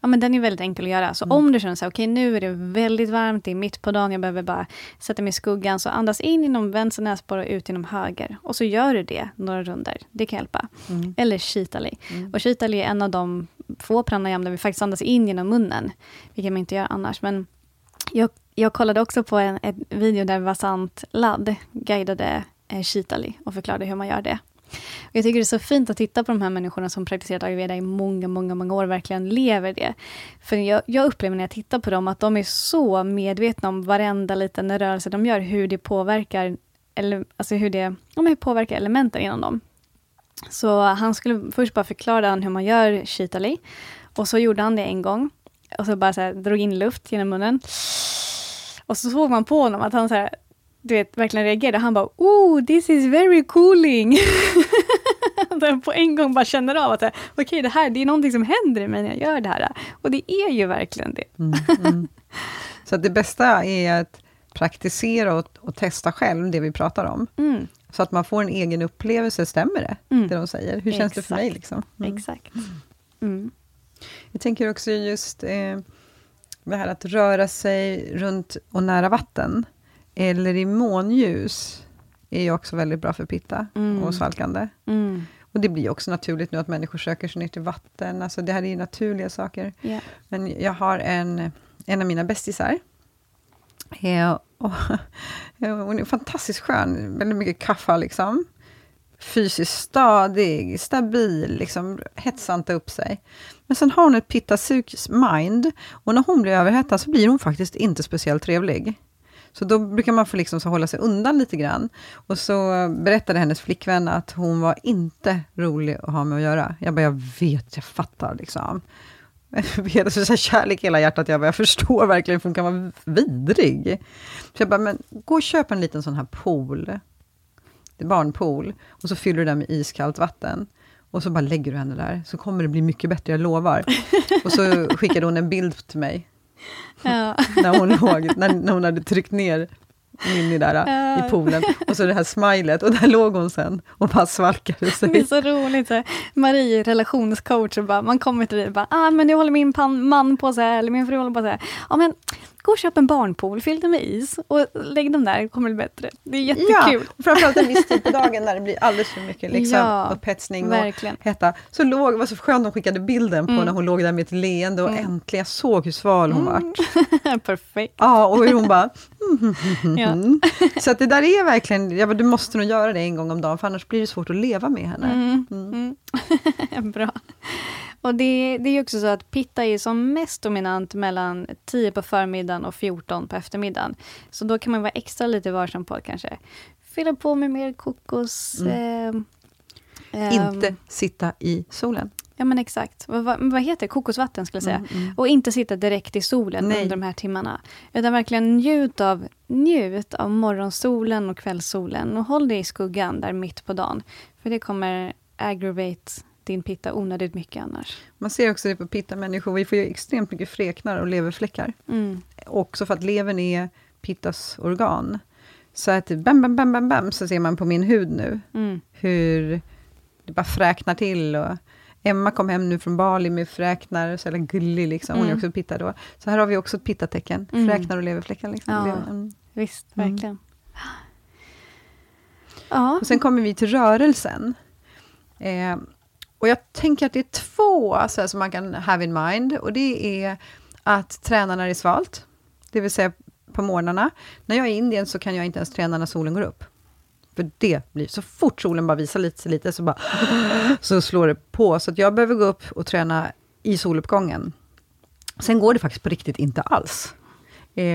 ja men den är väldigt enkel att göra. Så Mm. om du känner så här, okej nu är det väldigt varmt, det är mitt på dagen, jag behöver bara sätta mig i skuggan. Så andas in genom vänster näsborre och ut genom höger. Och så gör du det några runder. Det kan hjälpa. Mm. Eller shitali. Mm. Och shitali är en av de få pranayam där vi faktiskt andas in genom munnen. Vilket man inte gör annars. Men jag, jag kollade också på en, en video där Vasant Ladd guidade eh, Chitali och förklarade hur man gör det. Och jag tycker det är så fint att titta på de här människorna som praktiserat ayurveda i många, många, många år, verkligen lever det. För jag, jag upplever när jag tittar på dem att de är så medvetna om varenda liten rörelse de gör, hur det påverkar, eller, alltså hur det, ja, hur påverkar elementen inom dem. Så han skulle först bara förklara han hur man gör Chitali Och så gjorde han det en gång. Och så bara så här, drog in luft genom munnen. Och så såg man på honom att han så här, du vet, verkligen reagerade. Han bara, oh, this is very cooling. På en gång bara känner av att okej, det här det är någonting som händer i mig när jag gör det här. Och det är ju verkligen det. Mm, mm. Så det bästa är att praktisera och, och testa själv det vi pratar om. Mm, Så att man får en egen upplevelse, stämmer det? Mm. Det de säger. Hur känns det för mig? Exakt. Liksom? Mm. Exakt. Jag tänker också just eh, det här att röra sig runt och nära vatten, eller i månljus, är ju också väldigt bra för pitta Mm. och svalkande. Mm. Och det blir också naturligt nu att människor söker sig ner till vatten, alltså det här är ju naturliga saker. Ja. Men jag har en, en av mina bästisar. Eh, och, hon är fantastiskt skön, väldigt mycket kaffe liksom. Fysiskt stadig, stabil, liksom, hetsar inte upp sig. Men sen har hon ett pittasuk mind, och när hon blir överhettad så blir hon faktiskt inte speciellt trevlig. Så då brukar man få liksom så hålla sig undan lite grann. Och så berättade hennes flickvän att hon var inte rolig att ha med att göra. Jag bara, jag vet, jag fattar liksom. Jag så här kärlek i hela hjärtat, jag, bara, jag förstår verkligen, för hon kan vara vidrig. Så jag bara, men gå och köp en liten sån här pool, barnpool, och så fyller du den med iskallt vatten. Och så bara lägger du henne där, så kommer det bli mycket bättre, jag lovar. Och så skickade hon en bild till mig, Ja. när hon låg, när, när hon hade tryckt ner Minni där Ja. i poolen, och så det här smilet, och där låg hon sen och bara svalkade Det är sig. så roligt. Så. Marie, relationscoach, och bara, man kommer till dig och bara, ah, men nu håller min pan- man på så här, eller min fru håller på så här. Ja, men gå och köp en barnpool, fyll den med is och lägg dem där, kommer det bli bättre. Det är jättekul. Ja, framförallt en viss tid på dagen när det blir alldeles för mycket liksom, Ja, upphetsning verkligen. och hetta. Så låg, det var så skönt de skickade bilden på Mm. när hon låg där med ett leende och äntligen jag såg hur sval hon vart. Perfekt. Ja, och hur hon bara... Ja. Så att det där är verkligen, ja, du måste nog göra det en gång om dagen, för annars blir det svårt att leva med henne. Mm. Mm. Bra. Och det, det är ju också så att pitta är som mest dominant mellan 10 på förmiddagen och 14 på eftermiddagen. Så då kan man vara extra lite varsam på kanske fylla på med mer kokos. ehm, ehm, Inte sitta i solen. Ja men exakt. Vad, vad, vad heter det? Kokosvatten skulle jag säga. Mm, mm. Och inte sitta direkt i solen Nej. under de här timmarna. Utan verkligen njut av, njut av morgonsolen och kvällssolen. Och håll dig i skuggan där mitt på dagen. För det kommer aggravate din pitta onödigt mycket annars. Man ser också det på pitta-människor, vi får ju extremt mycket fräknar och leverfläckar. Mm. Också för att levern är pittas organ. Så att bam, bam, bam, bam, bam, så ser man på min hud nu, Mm. hur det bara fräknar till. Och Emma kom hem nu från Bali med fräknar, så jävla gullig liksom. Hon är Mm. också pitta då. Så här har vi också ett pittatecken, Mm. fräknar och leverfläckar. Liksom. Ja. Mm. Visst, Mm. verkligen. Ja. Och sen kommer vi till rörelsen. Eh, och jag tänker att det är två så här, som man kan have in mind. Och det är att träna när det är svalt, det vill säga på morgnarna. När jag är i Indien så kan jag inte ens träna när solen går upp. För det blir, så fort solen bara visar lite, lite så bara, så slår det på. Så att jag behöver gå upp och träna i soluppgången. Sen går det faktiskt på riktigt inte alls. Eh,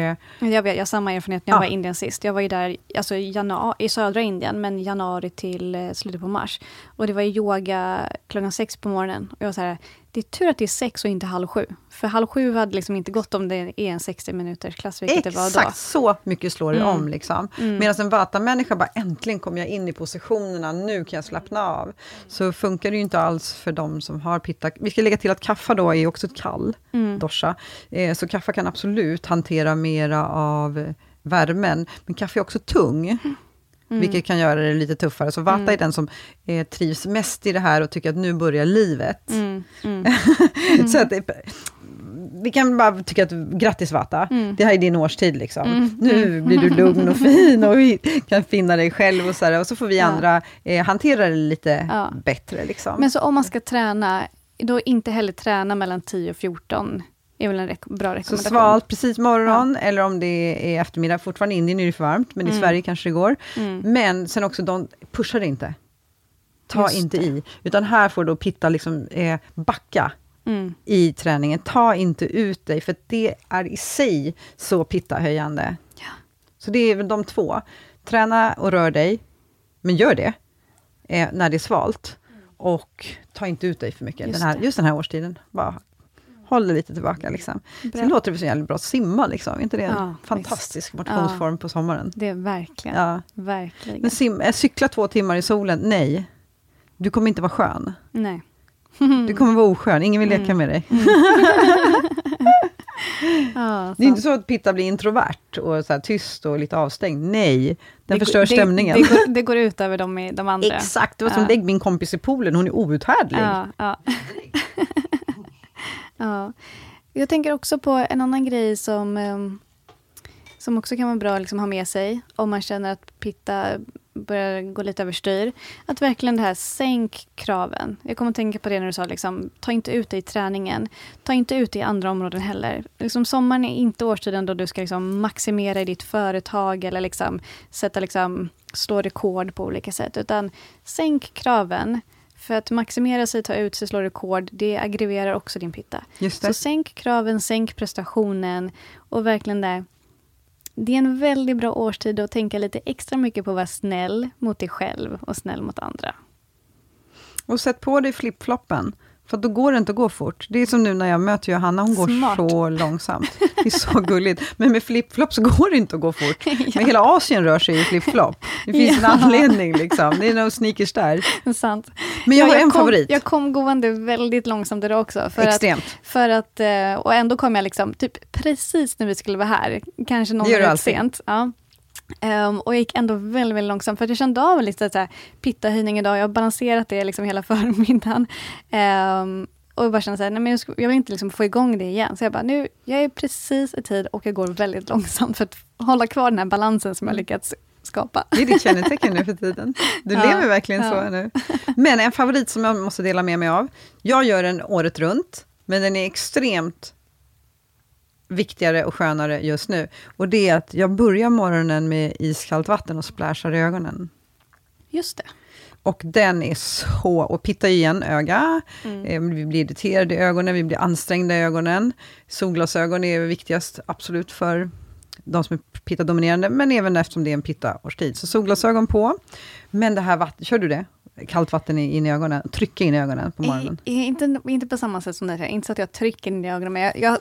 Jag, vet, jag har samma erfarenhet när jag Ja. var i Indien sist. Jag var ju där alltså, januari, i södra Indien, men januari till eh, slutet på mars. Och det var yoga klockan sex på morgonen. Och jag var så här, det är tur att det är sex och inte halv sju. För halv sju hade liksom inte gått om det är en 60 minuters klass, vilket det var då. Exakt, så mycket slår det Mm. om. Liksom. Mm. Medan en vata-människa bara, äntligen kommer jag in i positionerna, nu kan jag slappna av. Så funkar det ju inte alls för de som har pitta. Vi ska lägga till att kaffa då är också ett kall, Mm. dosha. Eh, så kaffa kan absolut hantera mera av värmen. Men kaffe är också tung. Mm. Vilket kan göra det lite tuffare. Så vata Mm. är den som eh, trivs mest i det här och tycker att nu börjar livet. Mm. Mm. Så att det, vi kan bara tycka att grattis Vata, Mm. det här är din årstid liksom. Mm. Nu blir du lugn och fin och vi kan finna dig själv och så, här, och så får vi Ja. andra eh, hantera det lite Ja. bättre. Liksom. Men så om man ska träna, då inte heller träna mellan 10 och 14. Är väl en rek- bra så rekommendation. svalt precis morgon, eller om det är eftermiddag, fortfarande i Indien är det för varmt, men i Mm. Sverige kanske det går. Mm. Men sen också, de, pusha det inte. Ta Just inte det. i, utan här får då Pitta liksom, eh, backa Mm. i träningen. Ta inte ut dig, för det är i sig så pittahöjande. Ja. Så det är väl de två. Träna och rör dig, men gör det eh, när det är svalt. Och ta inte ut dig för mycket, Just den här, just den här årstiden. Bara håll dig lite tillbaka. Liksom. Bra. Sen låter det så jävligt bra att simma, liksom. Är inte det en Ja, fantastisk motionsform på sommaren? Det är verkligen, Ja. verkligen. Men sim, eh, cykla två timmar i solen, nej. Du kommer inte vara skön. Nej. Du kommer vara oskön, ingen vill leka Mm. med dig. Ja, Det är inte så att Pitta blir introvert och så tyst och lite avstängd. Nej, den Det förstör stämningen. Det, går, det går ut över de, i- de andra. Exakt, det var som Ja. lägg min kompis i poolen, hon är outhärdlig. Ja, ja. ja. Jag tänker också på en annan grej som, ehm, som också kan vara bra att liksom ha med sig om man känner att pitta börjar gå lite överstyr. Att verkligen det här, sänk kraven. Jag kommer att tänka på det när du sa, liksom, ta inte ut det i träningen. Ta inte ut det i andra områden heller. Liksom, sommaren är inte årstiden då du ska liksom, maximera i ditt företag eller liksom, sätta, liksom, slå rekord på olika sätt. Utan sänk kraven. För att maximera sig, ta ut sig, slå rekord, det aggraverar också din pitta. Så sänk kraven, sänk prestationen och verkligen där. Det är en väldigt bra årstid att tänka lite extra mycket på att vara snäll mot dig själv och snäll mot andra. Och sätt på dig flipfloppen, för då går det inte att gå fort. Det är som nu när jag möter Johanna, hon går Smart. så långsamt. Det är så gulligt. Men med flipflop så går det inte att gå fort. Men hela Asien rör sig i flipflop. Det finns Ja. en anledning, liksom. det är nog sneakers där. Sant. Men jag Ja, har en kom, favorit. Jag kom gående väldigt långsamt idag också. För att, Extremt. för att, eh, och ändå kom jag liksom typ precis när vi skulle vara här. Kanske någon minut sent. Ja. Ehm, och jag gick ändå väldigt, väldigt långsamt, för att jag kände av lite så här, pittahöjning idag. Jag har balanserat det liksom hela förmiddagen. Ehm, och bara kände så här, nej men jag, ska, jag vill inte liksom få igång det igen. Så jag bara, nu, jag är precis i tid och jag går väldigt långsamt för att hålla kvar den här balansen som jag Mm. lyckats skapa. Det är ditt kännetecken nu för tiden. Du Ja, lever verkligen ja. så nu. Men en favorit som jag måste dela med mig av. Jag gör den året runt, men den är extremt viktigare och skönare just nu. Och det är att jag börjar morgonen med iskallt vatten och splashar i ögonen. Just det. Och den är så... Och pitta igen öga. Eh, Vi blir irriterade i ögonen, vi blir ansträngda i ögonen. Solglasögon är viktigast, absolut, för de som är pitta-dominerande, men även eftersom det är en pitta-årstid. Så solglasögon på. Men det här vattnet, kör du det? Kallt vatten i- in i ögonen, trycka in i ögonen på morgonen. I, inte, inte på samma sätt som det här. Inte så att jag trycker in i ögonen, men jag, jag,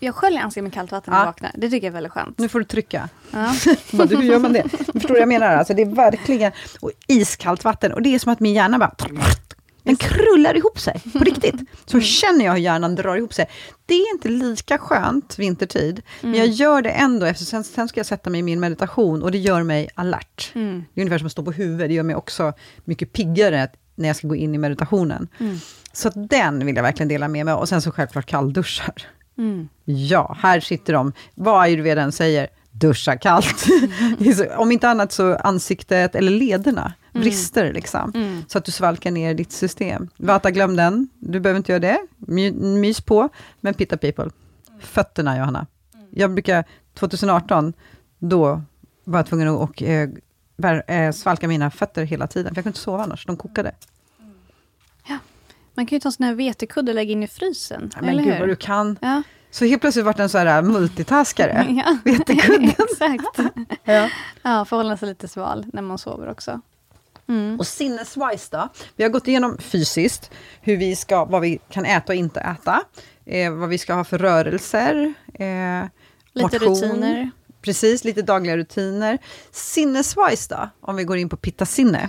jag sköljer ansiktet med kallt vatten när Ja. jag vaknar. Det tycker jag är väldigt skönt. Nu får du trycka. Ja. Bara, du, hur gör man det? Du förstår vad jag menar? Alltså, det är verkligen och iskallt vatten. Och det är som att min hjärna bara... Den krullar ihop sig, på riktigt. Så känner jag hur hjärnan drar ihop sig. Det är inte lika skönt vintertid, men jag gör det ändå, efter sen, sen ska jag sätta mig i min meditation och det gör mig alert. Mm. Det är ungefär som att stå på huvudet, det gör mig också mycket piggare när jag ska gå in i meditationen. Så att den vill jag verkligen dela med mig av. Och sen så självklart kallduschar. Mm. Ja, här sitter de. Vad ayurvedan säger, duscha kallt. Så- Om inte annat så ansiktet eller lederna brister liksom. Så att du svalkar ner ditt system. Vata, glöm den. Du behöver inte göra det. My, mys på. Men pitta people. Fötterna, Johanna. Jag brukar, 2018, då var jag tvungen att och, eh, eh, svalka mina fötter hela tiden. För jag kunde inte sova annars, de kokade. Man kan ju ta en sån här vetekudde och lägga in i frysen. Ja, men eller gud hur? vad du kan. Ja. Så helt plötsligt vart en så här multitaskare. Ja. Vetekudden. Exakt. Ja. Ja, för att hålla sig lite sval när man sover också. Mm. Och sinneswise då? Vi har gått igenom fysiskt, hur vi ska, vad vi kan äta och inte äta, eh, vad vi ska ha för rörelser, eh, Lite motion. rutiner. Precis, lite dagliga rutiner. Sinneswise då, om vi går in på pitta-sinne.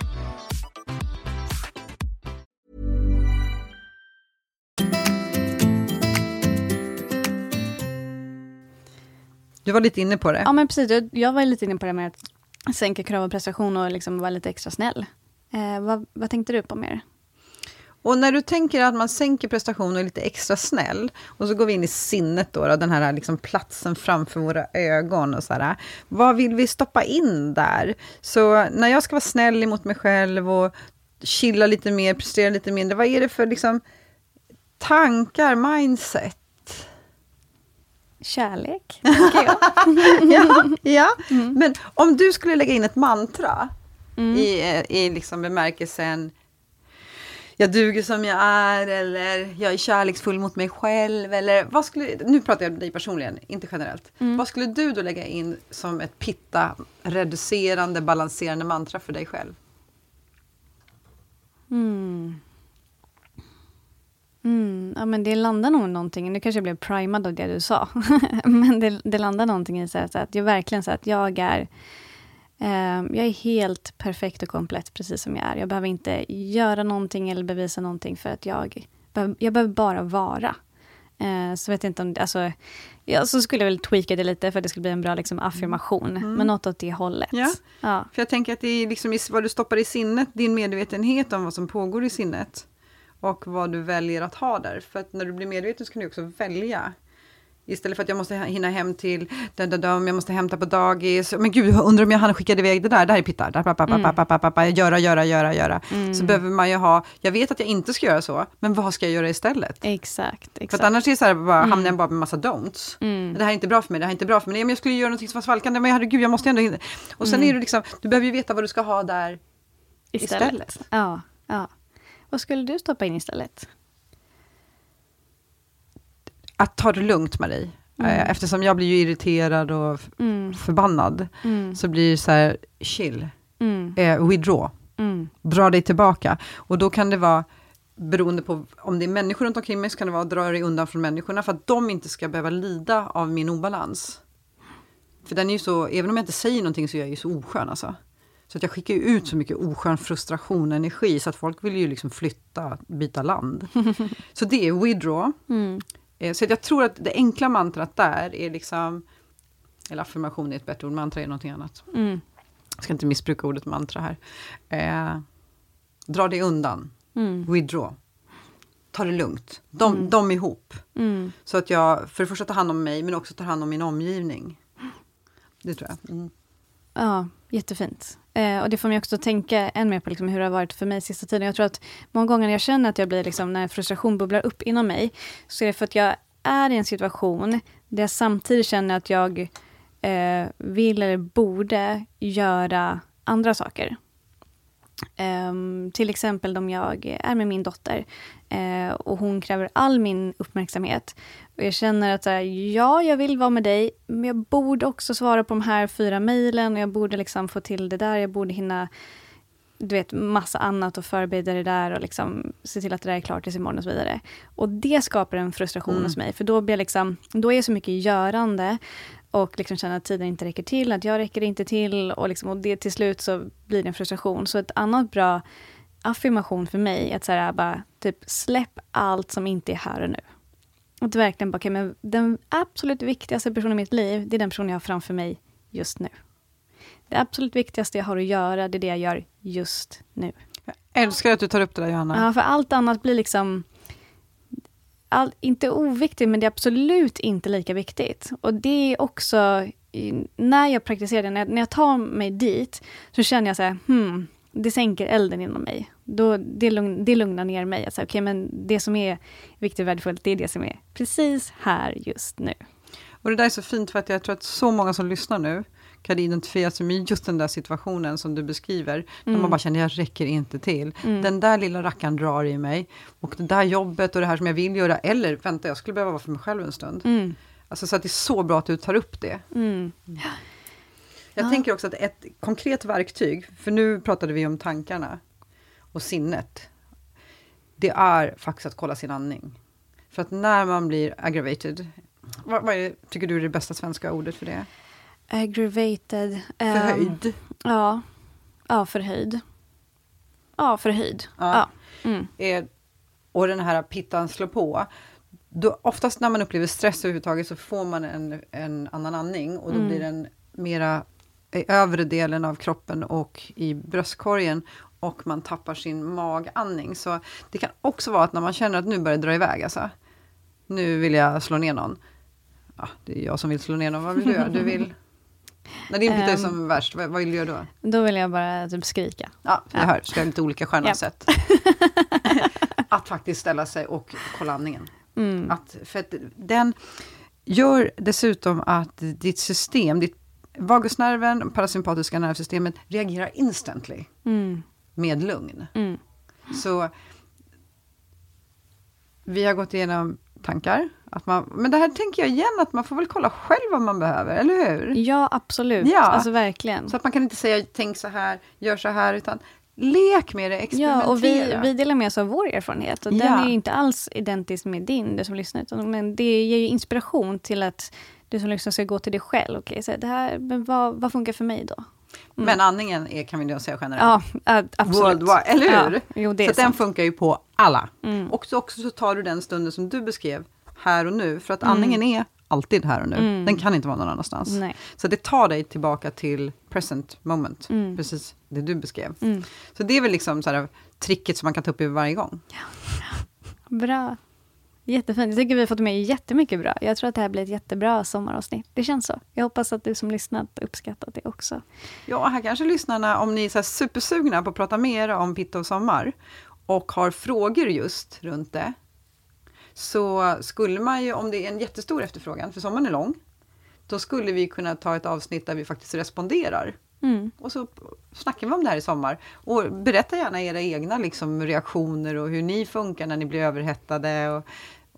Du var lite inne på det. Ja, men precis. Jag, jag var lite inne på det med att sänka krav och prestation och liksom vara lite extra snäll. Eh, vad, vad tänkte du på mer? Och när du tänker att man sänker prestation och är lite extra snäll, och så går vi in i sinnet då, då den här liksom platsen framför våra ögon och så här, vad vill vi stoppa in där? Så när jag ska vara snäll emot mig själv och chilla lite mer, prestera lite mindre, vad är det för liksom tankar, mindset? Kärlek, tänker jag. ja, ja. men om du skulle lägga in ett mantra i, eh, i liksom bemärkelsen jag duger som jag är, eller jag är kärleksfull mot mig själv, eller vad skulle, nu pratar jag om dig personligen, inte generellt. Vad skulle du då lägga in som ett pitta, reducerande, balanserande mantra för dig själv? Mm. Mm, ja, men det landar nog någonting, nu kanske jag blev primad av det du sa, men det, det landar någonting i så här, så att jag verkligen så att jag är eh, jag är helt perfekt och komplett precis som jag är. Jag behöver inte göra någonting eller bevisa någonting för att jag, jag behöver bara vara. Eh, så vet jag inte om, alltså, ja, så skulle jag väl tweaka det lite för att det skulle bli en bra liksom, affirmation, men något åt det hållet. Ja. Ja. För jag tänker att det är liksom vad du stoppar i sinnet, din medvetenhet om vad som pågår i sinnet och vad du väljer att ha där. För att när du blir medveten så kan du också välja. Istället för att jag måste hinna hem till, dadadam, jag måste hämta på dagis, men gud, undrar om jag hann skicka iväg det där, där är pittar, där, pappa, pappa, pappa, pappa, göra, göra, göra, göra. Mm. Så behöver man ju ha, jag vet att jag inte ska göra så, men vad ska jag göra istället? Exakt. exakt. För att annars är så här, bara, hamnar jag mm. bara med massa don'ts. Mm. Det här är inte bra för mig, det här är inte bra för mig, Nej, men jag skulle göra någonting som var svalkande, men herregud, jag måste ändå hinna. Och sen mm. är det, liksom, du behöver ju veta vad du ska ha där istället. istället. Ja, ja. Vad skulle du stoppa in istället? Att ta det lugnt, Marie. Eh, Eftersom jag blir ju irriterad och Mm. förbannad, Mm. så blir det så här, chill, Mm. eh, withdraw, Mm. dra dig tillbaka. Och då kan det vara, beroende på om det är människor runt omkring mig, så kan det vara att dra dig undan från människorna, för att de inte ska behöva lida av min obalans. För den är ju så, även om jag inte säger någonting så är jag ju så oskön alltså. Så att jag skickar ut så mycket oskön frustration och energi, så att folk vill ju liksom flytta, byta land. så det är withdraw. Mm. Eh, Så jag tror att det enkla mantrat där är liksom, eller affirmation är ett bättre ord, mantra är någonting annat. Mm. Jag ska inte missbruka ordet mantra här. Eh, dra dig undan, Mm. withdraw. Ta det lugnt, de, Mm. de ihop. Mm. Så att jag för det första tar hand om mig, men också tar hand om min omgivning. Det tror jag. Ja, jättefint. Eh, och det får mig också att tänka än mer på liksom hur det har varit för mig sista tiden. Jag tror att många gånger när jag känner att jag blir, liksom, när frustration bubblar upp inom mig, så är det för att jag är i en situation där jag samtidigt känner att jag eh, vill eller borde göra andra saker. Ehm, till exempel om jag är med min dotter eh, och hon kräver all min uppmärksamhet. Och jag känner att så här, ja, jag vill vara med dig, men jag borde också svara på de här fyra mejlen och jag borde liksom få till det där. Jag borde hinna du vet, massa annat och förbereda det där och liksom se till att det där är klart tills imorgon och så vidare. Och det skapar en frustration Mm. hos mig, för då blir liksom, då är så mycket görande och liksom känner att tiden inte räcker till, att jag räcker inte till och, liksom, och det till slut så blir det en frustration. Så ett annat bra affirmation för mig är att så här, bara, typ, släpp allt som inte är här och nu. Att verkligen bara, okay, men den absolut viktigaste personen i mitt liv, det är den personen jag har framför mig just nu. Det absolut viktigaste jag har att göra, det är det jag gör just nu. Jag älskar att du tar upp det där Johanna. Ja, för allt annat blir liksom... All, inte oviktigt, men det är absolut inte lika viktigt. Och det är också... När jag praktiserar det, när jag, när jag tar mig dit, så känner jag så här, hmm, det sänker elden inom mig. Då, det, lugn, det lugnar ner mig. Alltså, okay, men det som är viktigt och värdefullt, det är det som är precis här just nu. Och det där är så fint för att jag tror att så många som lyssnar nu kan identifiera sig med just den där situationen som du beskriver. När Mm. man bara känner, jag räcker inte till. Mm. Den där lilla rackaren drar i mig. Och det där jobbet och det här som jag vill göra. Eller vänta, jag skulle behöva vara för mig själv en stund. Mm. Alltså så att det är så bra att du tar upp det. Mm. Jag Ja. tänker också att ett konkret verktyg, för nu pratade vi om tankarna och sinnet. Det är faktiskt att kolla sin andning. För att när man blir aggravated, vad, vad är, tycker du är det bästa svenska ordet för det? Aggravated. ehm, Förhöjd. Ja. Ja, förhöjd. Ja, förhöjd. Ja. Ja. Mm. är, och den här pittan slår på, då, oftast när man upplever stress överhuvudtaget så får man en, en annan andning och då Mm. blir den mera i övre delen av kroppen och i bröstkorgen och man tappar sin magandning. Så det kan också vara att när man känner att nu börjar det dra iväg, alltså, nu vill jag slå ner någon. Ja, det är jag som vill slå ner någon, vad vill du göra? Du vill... När din pitta är Ehm. som värst, vad, vad vill du göra då? Då vill jag bara typ skrika. Ja, det Ja. här, så vi har lite olika sköna sätt. att faktiskt ställa sig och kolla andningen. Mm. Att, för att den gör dessutom att ditt system, ditt vagusnerven, parasympatiska nervsystemet reagerar instantly Mm. med lugn. Mm. Så vi har gått igenom tankar. Att man, men det här tänker jag igen, att man får väl kolla själv vad man behöver, eller hur? Ja, absolut. Ja. Alltså verkligen. Så att man kan inte säga tänk så här, gör så här, utan lek med det, experimentera. Ja, och vi, vi delar med oss av vår erfarenhet. Och den Ja. är ju inte alls identisk med din, du som lyssnar. Utan, men det ger ju inspiration till att du som lyssnar ska gå till dig själv. Okej, så det här, men vad, vad funkar för mig då? Men andningen är, kan vi då säga generellt. Ja, absolut. Worldwide, eller hur? Ja, jo, det så att den funkar ju på alla. Mm. Och så också så tar du den stunden som du beskrev, här och nu. För att Mm. andningen är alltid här och nu. Mm. Den kan inte vara någon annanstans. Nej. Så det tar dig tillbaka till present moment. Mm. Precis det du beskrev. Mm. Så det är väl liksom så här, tricket som man kan ta upp i varje gång. Bra. Jättefint. Jag tycker vi har fått med jättemycket bra. Jag tror att det här blir ett jättebra sommaravsnitt. Det känns så. Jag hoppas att du som lyssnat uppskattat det också. Ja, här kanske lyssnarna, om ni är så supersugna på att prata mer om pitta och sommar och har frågor just runt det, så skulle man ju, om det är en jättestor efterfrågan, för sommaren är lång, då skulle vi kunna ta ett avsnitt där vi faktiskt responderar. Mm. Och så snackar vi om det här i sommar. Och berätta gärna era egna liksom, reaktioner och hur ni funkar när ni blir överhettade och,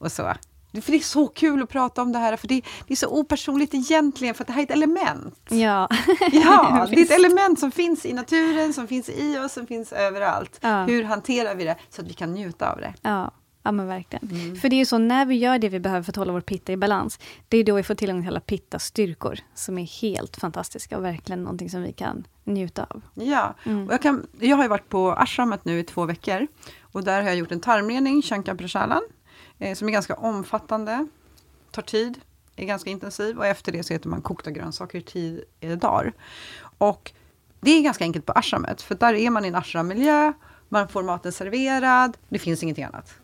och så. För det är så kul att prata om det här, för det, det är så opersonligt egentligen, för det här är ett element. Ja. Ja, det är ett element som finns i naturen, som finns i oss, som finns överallt. Ja. Hur hanterar vi det så att vi kan njuta av det? Ja, ja men verkligen. Mm. För det är ju så, när vi gör det vi behöver för att hålla vår pitta i balans, det är då vi får tillgång till alla pitta-styrkor, som är helt fantastiska och verkligen någonting som vi kan njuta av. Ja, Mm. och jag, kan, jag har ju varit på ashramet nu i två veckor och där har jag gjort en tarmrening, Shankar Prashalan, Eh, som är ganska omfattande, tar tid, är ganska intensiv och efter det så äter man kokta grönsaker i tio eh, dagar. Och det är ganska enkelt på ashramet, för där är man i en ashrammiljö, man får maten serverad, det finns ingenting annat.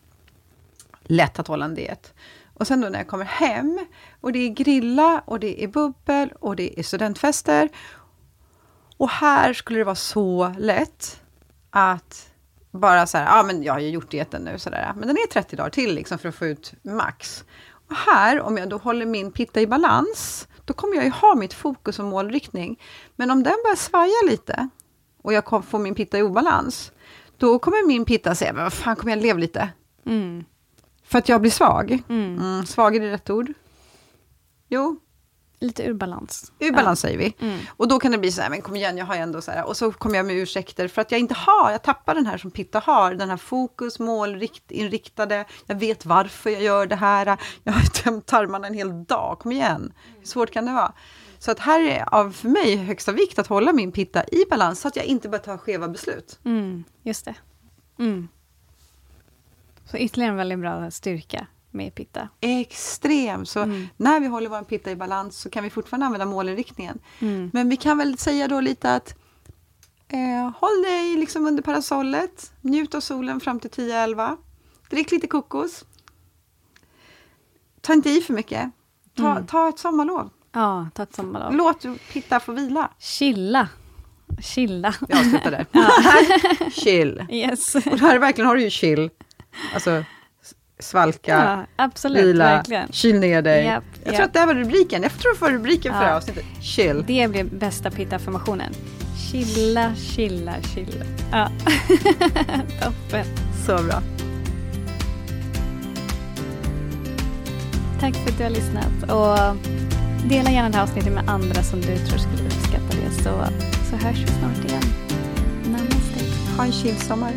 Lätt att hålla en diet. Och sen då när jag kommer hem, och det är grilla, och det är bubbel, och det är studentfester, och här skulle det vara så lätt att bara så här, ja men jag har ju gjort dieten nu sådär, men den är 30 dagar till liksom för att få ut max. Och här, om jag då håller min pitta i balans, då kommer jag ju ha mitt fokus och målriktning. Men om den börjar svaja lite och jag kom, får min pitta i obalans, då kommer min pitta säga, men vad fan kommer jag leva lite? Mm. För att jag blir svag. Mm. Mm, svag är det rätt ord? Jo, Lite ur balans. ur balans säger vi. Mm. Och då kan det bli så här, men kom igen, jag har ju ändå så här, och så kommer jag med ursäkter för att jag inte har, jag tappar den här som Pitta har, den här fokus, målinriktade, jag vet varför jag gör det här, jag har tömt tarmarna en hel dag, kom igen, hur svårt kan det vara? Så att här är av för mig högsta vikt att hålla min Pitta i balans så att jag inte börjar ta skeva beslut. Mm, just det. Mm. Så ytterligare en väldigt bra styrka med pitta. Extrem! Så Mm. när vi håller vår Pitta i balans så kan vi fortfarande använda målinriktningen. Mm. Men vi kan väl säga då lite att eh, håll dig liksom under parasollet, njut av solen fram till 10-11. Drick lite kokos. Ta inte i för mycket. Ta, Mm. ta ett sommarlov. Ja, ta ett sommarlov. Låt Pitta få vila. Chilla. Chilla. Vi avslutar där. chill. Yes. Och här verkligen har du ju chill. Alltså svalka, Ja, absolut, vila, verkligen. kyl ner dig. Japp, Jag japp. tror att det här var rubriken. Jag tror det var rubriken för Ja. det här avsnittet. Chill. Det blir bästa pitta-affirmationen. Chilla, chilla, chilla. Ja. Toppen. Så bra. Tack för att du har lyssnat. Och dela gärna det här avsnittet med andra som du tror skulle uppskatta det. Så, så hörs vi snart igen. Namaste. Ha en chill sommar.